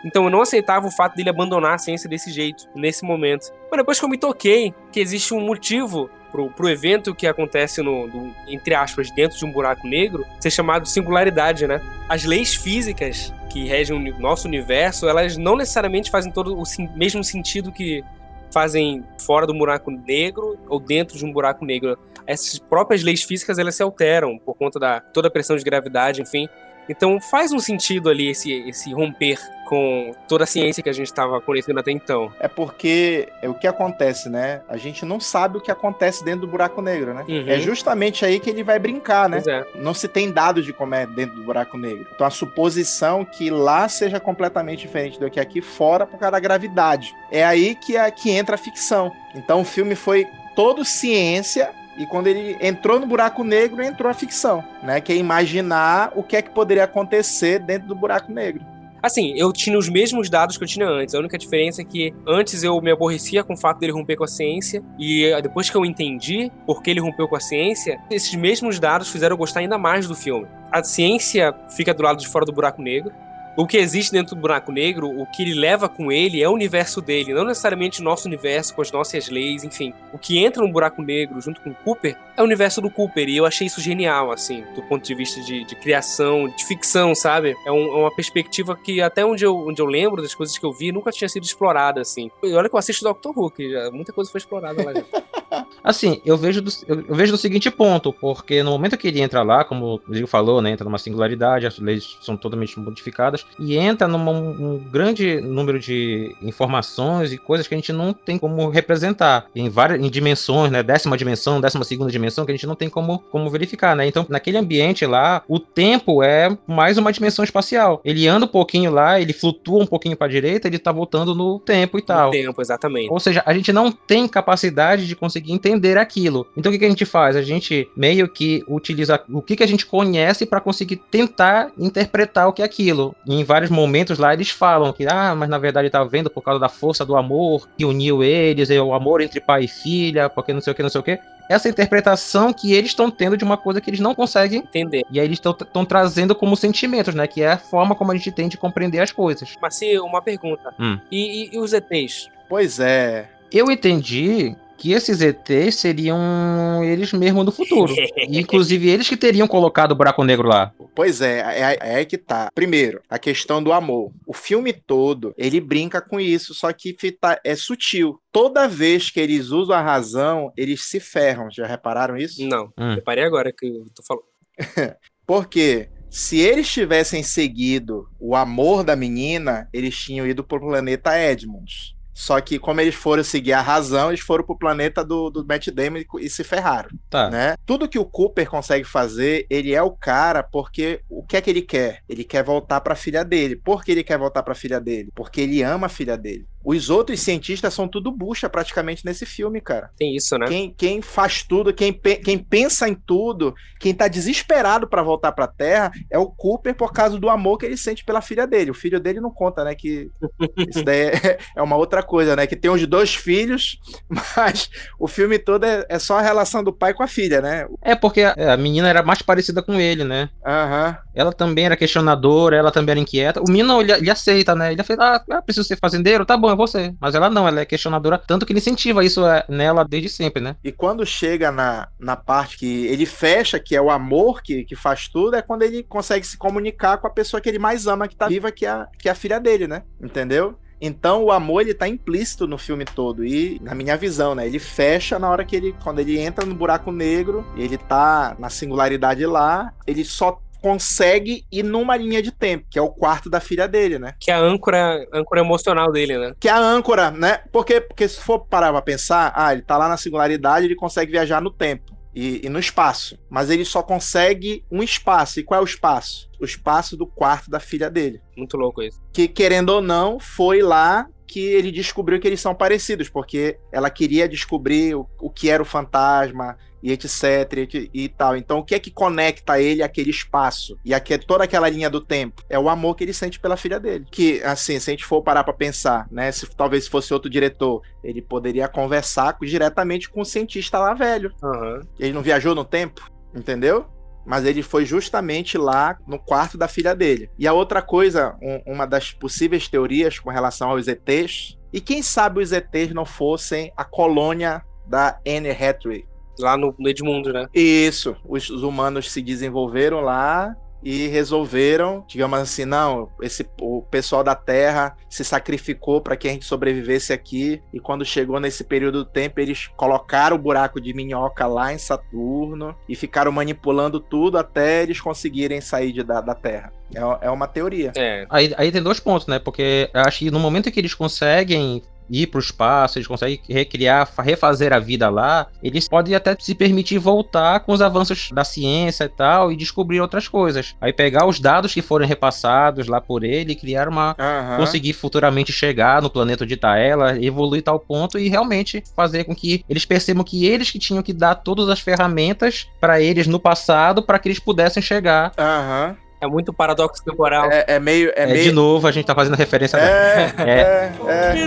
Então eu não aceitava o fato dele abandonar a ciência desse jeito, nesse momento. Mas depois que eu me toquei que existe um motivo pro, pro evento que acontece no, no, entre aspas, dentro de um buraco negro, ser chamado singularidade, né? As leis físicas que regem o nosso universo, elas não necessariamente fazem todo o mesmo sentido que fazem fora do buraco negro ou dentro de um buraco negro. Essas próprias leis físicas, elas se alteram por conta da toda a pressão de gravidade, enfim. Então faz um sentido ali esse, esse romper com toda a ciência que a gente estava conhecendo até então. É porque é o que acontece, né? A gente não sabe o que acontece dentro do buraco negro, né? Uhum. É justamente aí que ele vai brincar, né? É. Não se tem dados de como é dentro do buraco negro. Então a suposição que lá seja completamente diferente do que aqui fora por causa da gravidade. É aí que, a, que entra a ficção. Então o filme foi todo ciência e quando ele entrou no buraco negro, entrou a ficção, né? Que é imaginar o que é que poderia acontecer dentro do buraco negro. Assim, eu tinha os mesmos dados que eu tinha antes. A única diferença é que antes eu me aborrecia com o fato dele romper com a ciência. E eh, depois que eu entendi por que ele rompeu com a ciência, esses mesmos dados fizeram eu gostar ainda mais do filme. A ciência fica do lado de fora do buraco negro o que existe dentro do buraco negro, o que ele leva com ele é o universo dele, não necessariamente o nosso universo com as nossas leis, enfim. O que entra no buraco negro junto com Cooper é o universo do Cooper, e eu achei isso genial, assim, do ponto de vista de, de criação, de ficção, sabe? É, um, é, uma perspectiva que até onde eu, onde eu lembro das coisas que eu vi nunca tinha sido explorada, assim. E olha que eu assisto Doctor Who, que já, muita coisa foi explorada lá. Assim, eu vejo, do, eu, eu, vejo do seguinte ponto, porque no momento que ele entra lá, como o Rodrigo falou, né, entra numa singularidade, as leis são totalmente modificadas, e entra num um grande número de informações e coisas que a gente não tem como representar em várias em dimensões, né, décima dimensão, décima segunda dimensão, que a gente não tem como, como verificar, né? Então, naquele ambiente lá, o tempo é mais uma dimensão espacial. Ele anda um pouquinho lá, ele flutua um pouquinho para a direita, ele tá voltando no tempo e tal. No tempo, exatamente. Ou seja, a gente não tem capacidade de conseguir entender aquilo. Então, o que, que a gente faz? A gente meio que utiliza o que, que a gente conhece para conseguir tentar interpretar o que é aquilo. E em vários momentos lá eles falam que, ah, mas na verdade tá vendo por causa da força do amor que uniu eles, é o amor entre pai e filha, porque não sei o que, não sei o que essa interpretação que eles estão tendo de uma coisa que eles não conseguem entender. E aí eles estão trazendo como sentimentos, né? Que é a forma como a gente tem de compreender as coisas. Mas se uma pergunta. Hum. E, e, e os ETs? Pois é. Eu entendi que esses ETs seriam eles mesmos do futuro. inclusive, eles que teriam colocado o buraco negro lá. Pois é, é, é aí que tá. Primeiro, a questão do amor. O filme todo, ele brinca com isso, só que é sutil. Toda vez que eles usam a razão, eles se ferram. Já repararam isso? Não, hum. reparei agora que eu tô falando. Porque se eles tivessem seguido o amor da menina, eles tinham ido pro planeta Edmunds. Só que, como eles foram seguir a razão, eles foram pro planeta do, do Matt Damon e, se ferraram. Tá. Né? Tudo que o Cooper consegue fazer, ele é o cara porque o que é que ele quer? Ele quer voltar pra filha dele. Por que ele quer voltar pra filha dele? Porque ele ama a filha dele. Os outros cientistas são tudo bucha praticamente nesse filme, cara. Tem isso, né? Quem, quem faz tudo, quem, pe quem pensa em tudo, quem tá desesperado para voltar pra Terra é o Cooper por causa do amor que ele sente pela filha dele. O filho dele não conta, né? Que isso daí é, é uma outra coisa, né? Que tem os dois filhos, mas o filme todo é, é só a relação do pai com a filha, né? É porque a, a menina era mais parecida com ele, né? Aham. Uhum. Ela também era questionadora, ela também era inquieta. O menino, ele, ele aceita, né? Ele fala, ah, preciso ser fazendeiro, tá bom, você. Mas ela não, ela é questionadora, tanto que ele incentiva isso é, nela desde sempre, né? E quando chega na, na parte que ele fecha, que é o amor que, que faz tudo, é quando ele consegue se comunicar com a pessoa que ele mais ama, que tá viva, que é a, que é a filha dele, né? Entendeu? Então o amor ele tá implícito no filme todo e na minha visão, né, ele fecha na hora que ele quando ele entra no buraco negro, ele tá na singularidade lá, ele só consegue ir numa linha de tempo, que é o quarto da filha dele, né? Que é a âncora, âncora emocional dele, né? Que é a âncora, né? Porque, porque se for parar pra pensar, ah, ele tá lá na singularidade, ele consegue viajar no tempo. E, e, no espaço. Mas ele só consegue um espaço. E qual é o espaço? O espaço do quarto da filha dele. Muito louco isso. Que, querendo ou não, foi lá que ele descobriu que eles são parecidos, porque ela queria descobrir o, o que era o fantasma, e etc e, e, tal. Então, o que é que conecta ele àquele espaço e aqui, toda aquela linha do tempo? É o amor que ele sente pela filha dele. Que, assim, se a gente for parar para pensar, né, se talvez fosse outro diretor, ele poderia conversar diretamente com o cientista lá velho. Uhum. Ele não viajou no tempo, entendeu? mas ele foi justamente lá no quarto da filha dele. E a outra coisa, um, uma das possíveis teorias com relação aos ETs, e quem sabe os ETs não fossem a colônia da Anne Hathaway, Lá no, no Edmundo, né? Isso. Os, os, humanos se desenvolveram lá e resolveram, digamos assim, não, esse o pessoal da Terra se sacrificou para que a gente sobrevivesse aqui e quando chegou nesse período do tempo eles colocaram o buraco de minhoca lá em Saturno e ficaram manipulando tudo até eles conseguirem sair de, da, da Terra. É, é uma teoria. É. Aí, aí tem dois pontos, né? Porque acho que no momento que eles conseguem ir para o espaço, eles conseguem recriar, refazer a vida lá, eles podem até se permitir voltar com os avanços da ciência e tal e descobrir outras coisas. Aí pegar os dados que foram repassados lá por ele e criar uma. Uhum. conseguir futuramente chegar no planeta de Taela, evoluir tal ponto e realmente fazer com que eles percebam que eles que tinham que dar todas as ferramentas para eles no passado para que eles pudessem chegar uhum. É muito paradoxo temporal. É, é meio. É, é meio... De novo, a gente tá fazendo referência. É, é, é.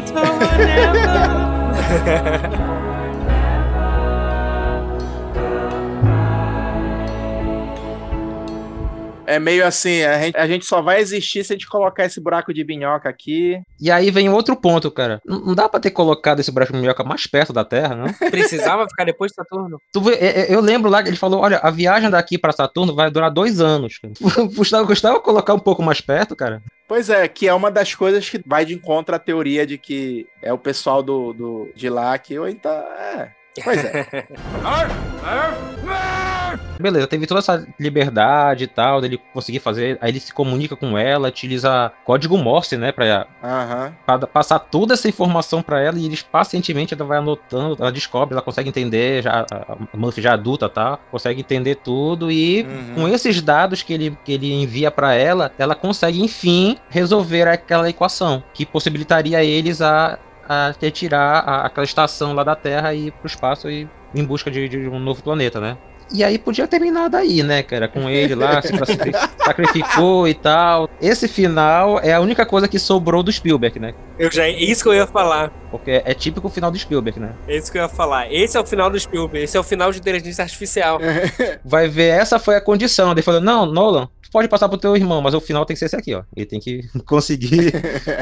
é. é meio assim, a gente, a gente, só vai existir se a gente colocar esse buraco de minhoca aqui. E aí vem outro ponto, cara. Não, não dá pra ter colocado esse buraco de minhoca mais perto da Terra, não? Precisava ficar depois de Saturno. Tu é, é, eu lembro lá que ele falou: olha, a viagem daqui pra Saturno vai durar dois anos. Gustavo, Gustavo colocar um pouco mais perto, cara. Pois é, que é uma das coisas que vai de encontro à teoria de que é o pessoal do, do de lá que eu então. É, Pois é. Beleza, teve toda essa liberdade e tal, dele conseguir fazer. Aí ele se comunica com ela, utiliza código Morse, né, pra, uhum. pra passar toda essa informação pra ela e eles pacientemente ela vai anotando, ela descobre, ela consegue entender, já, a Muffy já adulta, tá? Consegue entender tudo e uhum. com esses dados que ele, que ele envia para ela, ela consegue enfim resolver aquela equação que possibilitaria eles a a retirar a, aquela estação lá da Terra e ir pro espaço e em busca de, de, um novo planeta, né? E aí podia terminar daí, né, cara? Com ele lá, se sacrificou e tal. Esse final é a única coisa que sobrou do Spielberg, né? Eu já, é isso que eu ia falar. Porque é típico o final do Spielberg, né? É isso que eu ia falar. Esse é o final do Spielberg. Esse é o final de inteligência artificial. Vai ver, essa foi a condição. Ele falou: não, Nolan, pode passar pro teu irmão, mas o final tem que ser esse aqui, ó. Ele tem que conseguir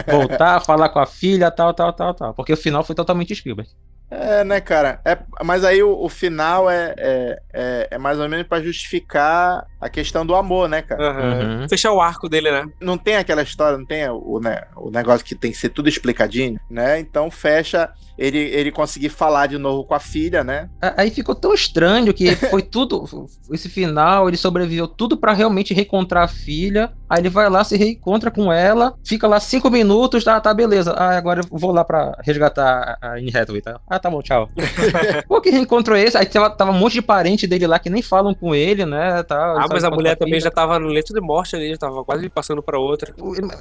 voltar, falar com a filha, tal, tal, tal, tal. Porque o final foi totalmente Spielberg. É, né, cara? É, mas aí o, o final é, é, é, é, mais ou menos para justificar a questão do amor, né, cara? Uhum. Uhum. Fechar o arco dele, né? Não tem aquela história, não tem o, né, o negócio que tem que ser tudo explicadinho, né? Então fecha ele, ele conseguir falar de novo com a filha, né? Aí ficou tão estranho que foi tudo. esse final, ele sobreviveu tudo para realmente reencontrar a filha. Aí ele vai lá, se reencontra com ela, fica lá cinco minutos, tá, tá, beleza. Ah, agora eu vou lá pra resgatar a Anne Hathaway, tá? Ah, tá bom, tchau. Pô, que reencontrou esse? Aí tava, tava um monte de parente dele lá que nem falam com ele, né? Tá, ah, mas a mulher também já tava no leito de morte ali, já tava quase passando pra outra.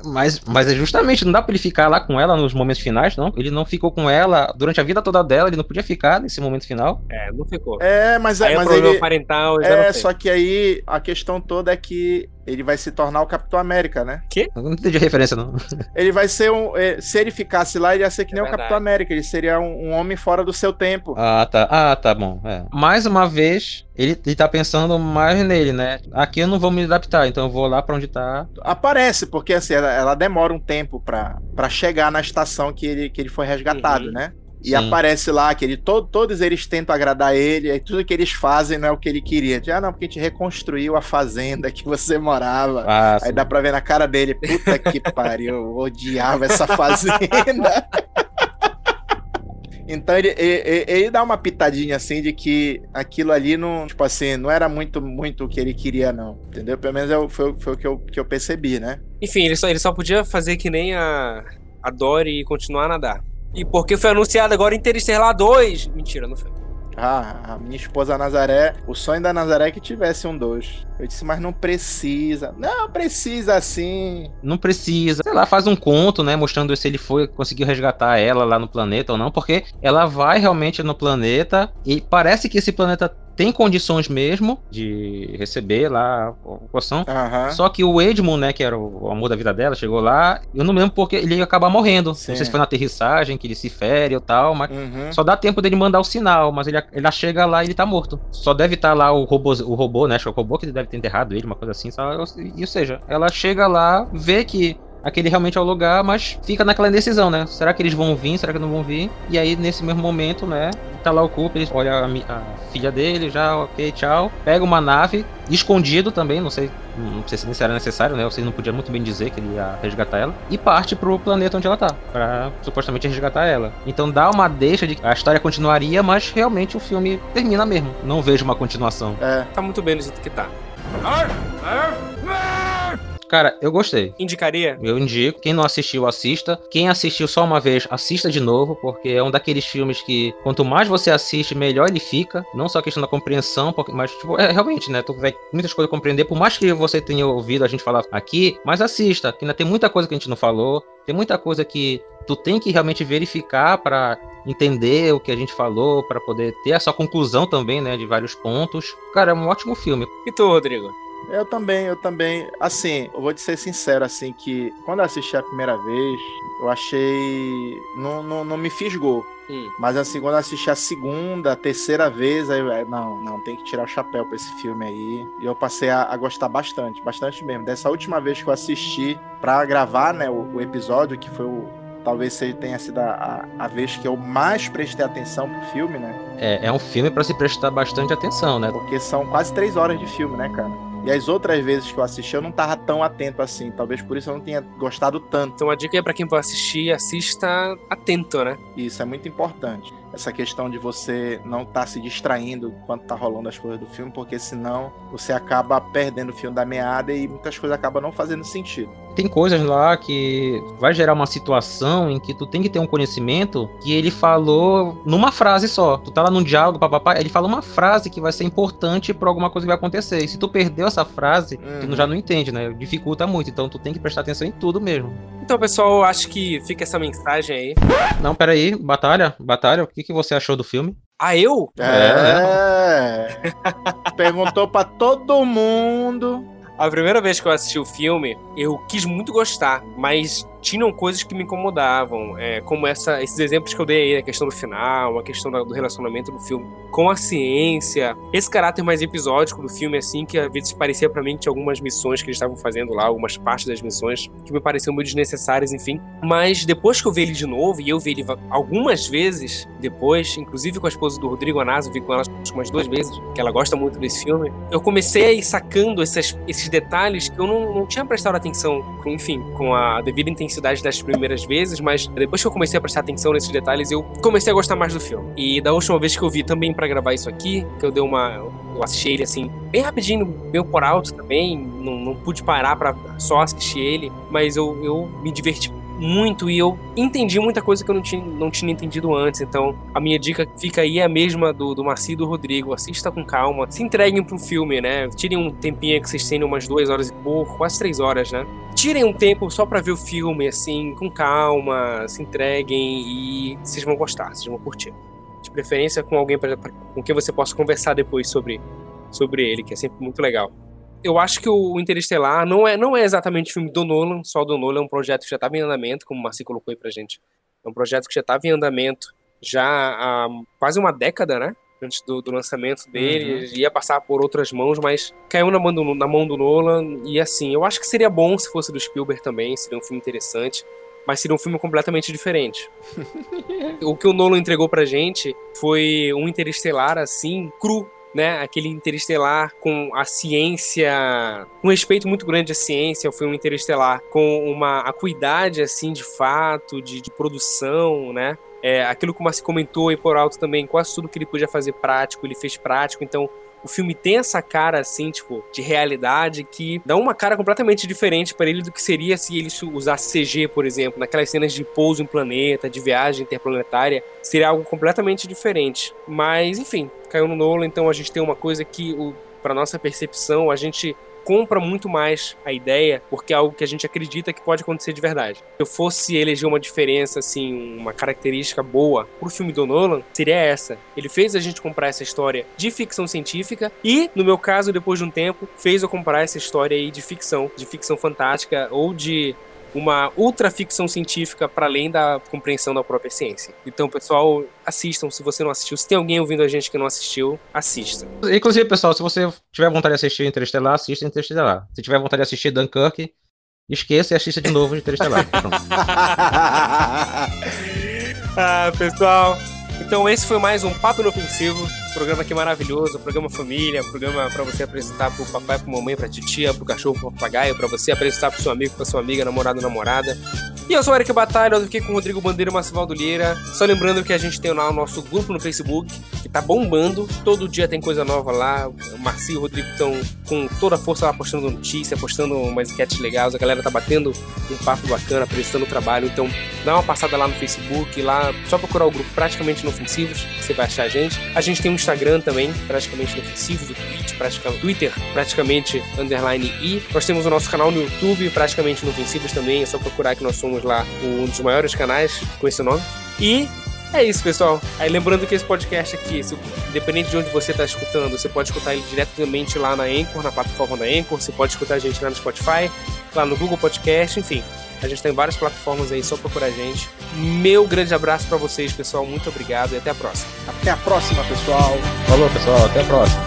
Mas, mas é justamente, não dá pra ele ficar lá com ela nos momentos finais, não? Ele não ficou com ela durante a vida toda dela, ele não podia ficar nesse momento final. É, não ficou. É, mas, é, aí mas é ele... parental É, só que aí a questão toda é que ele vai se tornar o Capitão América, né? Que? Não entendi a referência, não. Ele vai ser um. É, se ele ficasse lá, ele ia ser que nem é o Capitão América. Ele seria um, um, homem fora do seu tempo. Ah, tá. Ah, tá bom. É. Mais uma vez, ele, ele tá pensando mais nele, né? Aqui eu não vou me adaptar, então eu vou lá para onde tá. Aparece, porque assim, ela, ela demora um tempo para chegar na estação que ele, que ele foi resgatado, uhum. né? E Sim. aparece lá que ele, to, todos eles tentam agradar ele, e tudo que eles fazem não é o que ele queria. ah, não, porque a gente reconstruiu a fazenda que você morava. Ah, Aí dá pra ver na cara dele, puta que pariu, eu odiava essa fazenda. Então ele, ele, ele, dá uma pitadinha assim de que aquilo ali não, tipo assim, não era muito muito o que ele queria, não. Entendeu? Pelo menos eu, foi, foi o que eu, que eu percebi, né? Enfim, ele só, ele só podia fazer que nem a, a Dory e continuar a nadar. E porque foi anunciado agora Interestelar 2. Mentira, não foi. Ah, a minha esposa Nazaré, o sonho da Nazaré é que tivesse um 2. Eu disse, mas não precisa. Não, precisa sim. Não precisa. Sei lá, faz um conto, né? Mostrando se ele foi, conseguiu resgatar ela lá no planeta ou não. Porque ela vai realmente no planeta e parece que esse planeta tem condições mesmo de receber lá a poção. Uhum. Só que o Edmund, né, que era o amor da vida dela, chegou lá. Eu não lembro porque ele ia acabar morrendo. Sim. Não sei se foi na aterrissagem que ele se fere ou tal, mas uhum. só dá tempo dele mandar o sinal. Mas ele, ele chega lá e ele tá morto. Só deve estar tá lá o robô, o robô, né? Acho que é o robô que deve ter enterrado ele, uma coisa assim. Só, ou seja, ela chega lá, vê que aquele realmente é o lugar, mas fica naquela indecisão, né? Será que eles vão vir? Será que não vão vir? E aí, nesse mesmo momento, né? Tá lá o Cooper, ele olha a, a, filha dele, já, ok, tchau. Pega uma nave, escondido também, não sei, não sei se isso era necessário, né? Vocês não podiam muito bem dizer que ele ia resgatar ela. E parte pro planeta onde ela tá, pra supostamente resgatar ela. Então dá uma deixa de que a história continuaria, mas realmente o filme termina mesmo. Não vejo uma continuação. É, tá muito bem do jeito que tá. Cara, eu gostei. Indicaria? Eu indico. Quem não assistiu, assista. Quem assistiu só uma vez, assista de novo, porque é um daqueles filmes que quanto mais você assiste, melhor ele fica. Não só a questão da compreensão, mas tipo, é realmente, né? Tu vai muitas coisas compreender, por mais que você tenha ouvido a gente falar aqui, mas assista, que ainda tem muita coisa que a gente não falou. Tem muita coisa que tu tem que realmente verificar para entender o que a gente falou, para poder ter a sua conclusão também, né, de vários pontos. Cara, é um ótimo filme. E tu, Rodrigo? Eu também, eu também. Assim, eu vou te ser sincero, assim, que quando eu assisti a primeira vez, eu achei. Não, não, não me fisgou. Hum. Mas assim, quando eu assisti a segunda, a terceira vez, aí, não, não, tem que tirar o chapéu pra esse filme aí. E eu passei a, a gostar bastante, bastante mesmo. Dessa última vez que eu assisti pra gravar, né, o, o episódio, que foi o, talvez seja, tenha sido a, a, a, vez que eu mais prestei atenção pro filme, né? É, é um filme para se prestar bastante atenção, né? Porque são quase três horas de filme, né, cara? E as outras vezes que eu assisti, eu não tava tão atento assim. Talvez por isso eu não tenha gostado tanto. Então a dica é para quem for assistir, assista atento, né? Isso é muito importante. Essa questão de você não estar tá se distraindo enquanto tá rolando as coisas do filme, porque senão você acaba perdendo o filme da meada e muitas coisas acabam não fazendo sentido tem coisas lá que vai gerar uma situação em que tu tem que ter um conhecimento que ele falou numa frase só. Tu tá lá num diálogo, papapá, ele fala uma frase que vai ser importante para alguma coisa que vai acontecer. E se tu perdeu essa frase, uhum. tu já não entende, né? Dificulta muito. Então tu tem que prestar atenção em tudo mesmo. Então, pessoal, acho que fica essa mensagem aí. Não, peraí, Batalha, Batalha, o que, que você achou do filme? Ah, eu? É. Perguntou pra todo mundo. A primeira vez que eu assisti o filme, eu quis muito gostar, mas tinham coisas que me incomodavam, é, como essa, esses exemplos que eu dei aí, a questão do final, a questão do relacionamento do filme com a ciência, esse caráter mais episódico do filme, assim, que às vezes parecia para mim que tinha algumas missões que eles estavam fazendo lá, algumas partes das missões que me pareciam muito desnecessárias, enfim. Mas depois que eu vi ele de novo, e eu vi ele algumas vezes depois, inclusive com a esposa do Rodrigo Anaso, vi com ela umas duas vezes, que ela gosta muito desse filme, eu comecei a ir sacando esses, esses detalhes que eu não, não tinha prestado atenção, enfim, com a devida intensidade intensidade das primeiras vezes, mas depois que eu comecei a prestar atenção nesses detalhes, eu comecei a gostar mais do filme. E da última vez que eu vi também para gravar isso aqui, que eu dei uma. Eu assisti ele assim, bem rapidinho, meio por alto também, não, não pude parar para só assistir ele, mas eu, eu me diverti muito e eu entendi muita coisa que eu não tinha, não tinha entendido antes. Então, a minha dica fica aí é a mesma do, do Marci e do Rodrigo. Assista com calma, se entreguem pro filme, né? Tirem um tempinho que vocês tenham umas duas horas e pouco, quase três horas, né? Tirem um tempo só para ver o filme, assim, com calma, se entreguem e vocês vão gostar, vocês vão curtir. De preferência com alguém pra, pra, com quem você possa conversar depois sobre, sobre ele, que é sempre muito legal eu acho que o Interestelar não é, não é exatamente filme do Nolan, só do Nolan, é um projeto que já estava em andamento, como o Marci colocou aí pra gente. É um projeto que já estava em andamento já há quase uma década, né? Antes do, do lançamento dele, uhum. ia passar por outras mãos, mas caiu na mão, do, na mão do Nolan. E assim, eu acho que seria bom se fosse do Spielberg também, seria um filme interessante mas seria um filme completamente diferente. o que o Nolan entregou pra gente foi um interestelar assim, cru, né, aquele interestelar com a ciência, um respeito muito grande à ciência, o filme interestelar, com uma acuidade, assim, de fato, de, de produção, né, é, aquilo que o Marci comentou aí por alto também, quase tudo que ele podia fazer prático, ele fez prático, então o filme tem essa cara, assim, tipo, de realidade que dá uma cara completamente diferente para ele do que seria se ele usasse CG, por exemplo, naquelas cenas de pouso em planeta, de viagem interplanetária, seria algo completamente diferente. Mas, enfim, caiu no Nolan, então a gente tem uma coisa que, para nossa percepção, a gente compra muito mais a ideia, porque é algo que a gente acredita que pode acontecer de verdade. Se eu fosse eleger uma diferença, assim, uma característica boa pro filme do Nolan, seria essa. Ele fez a gente comprar essa história de ficção científica e, no meu caso, depois de um tempo, fez eu comprar essa história aí de ficção, de ficção fantástica ou de uma ultra ficção científica para além da compreensão da própria ciência. Então, pessoal, assistam se você não assistiu. Se tem alguém ouvindo a gente que não assistiu, assista. Inclusive, pessoal, se você tiver vontade de assistir Interestelar, assista Interestelar. Se tiver vontade de assistir Dunkirk, esqueça e assista de novo Interestelar. ah, pessoal. Então esse foi mais um Papo Inofensivo programa aqui maravilhoso, programa família, programa para você apresentar pro papai, pro mamãe, pra titia, pro cachorro, pro papagaio, para você apresentar pro seu amigo, pra sua amiga, namorado, namorada. E eu sou o Eric Batalha, eu fiquei com o Rodrigo Bandeira e o Macivaldo Lira. Só lembrando que a gente tem lá o nosso grupo no Facebook, que tá bombando. Todo dia tem coisa nova lá. O Marci e o Rodrigo estão com toda a força lá postando notícia, postando umas enquetes legais. A galera tá batendo um papo bacana, prestando trabalho. Então dá uma passada lá no Facebook, lá, só procurar o grupo Praticamente Inofensivos, você vai achar a gente. A gente tem um Instagram também, praticamente inofensivo, o Twitch, Twitter, praticamente underline i. Nós temos o nosso canal no YouTube, praticamente inofensivos também, é só procurar que nós somos lá um dos maiores canais com esse nome. E é isso, pessoal. Aí lembrando que esse podcast aqui, se, independente de onde você está escutando, você pode escutar ele diretamente lá na Anchor, na plataforma da Anchor, você pode escutar a gente lá no Spotify, lá no Google Podcast, enfim. A gente tem várias plataformas aí, só procurar a gente. Meu grande abraço para vocês, pessoal. Muito obrigado e até a próxima. Até a próxima, pessoal. Falou, pessoal. Até a próxima.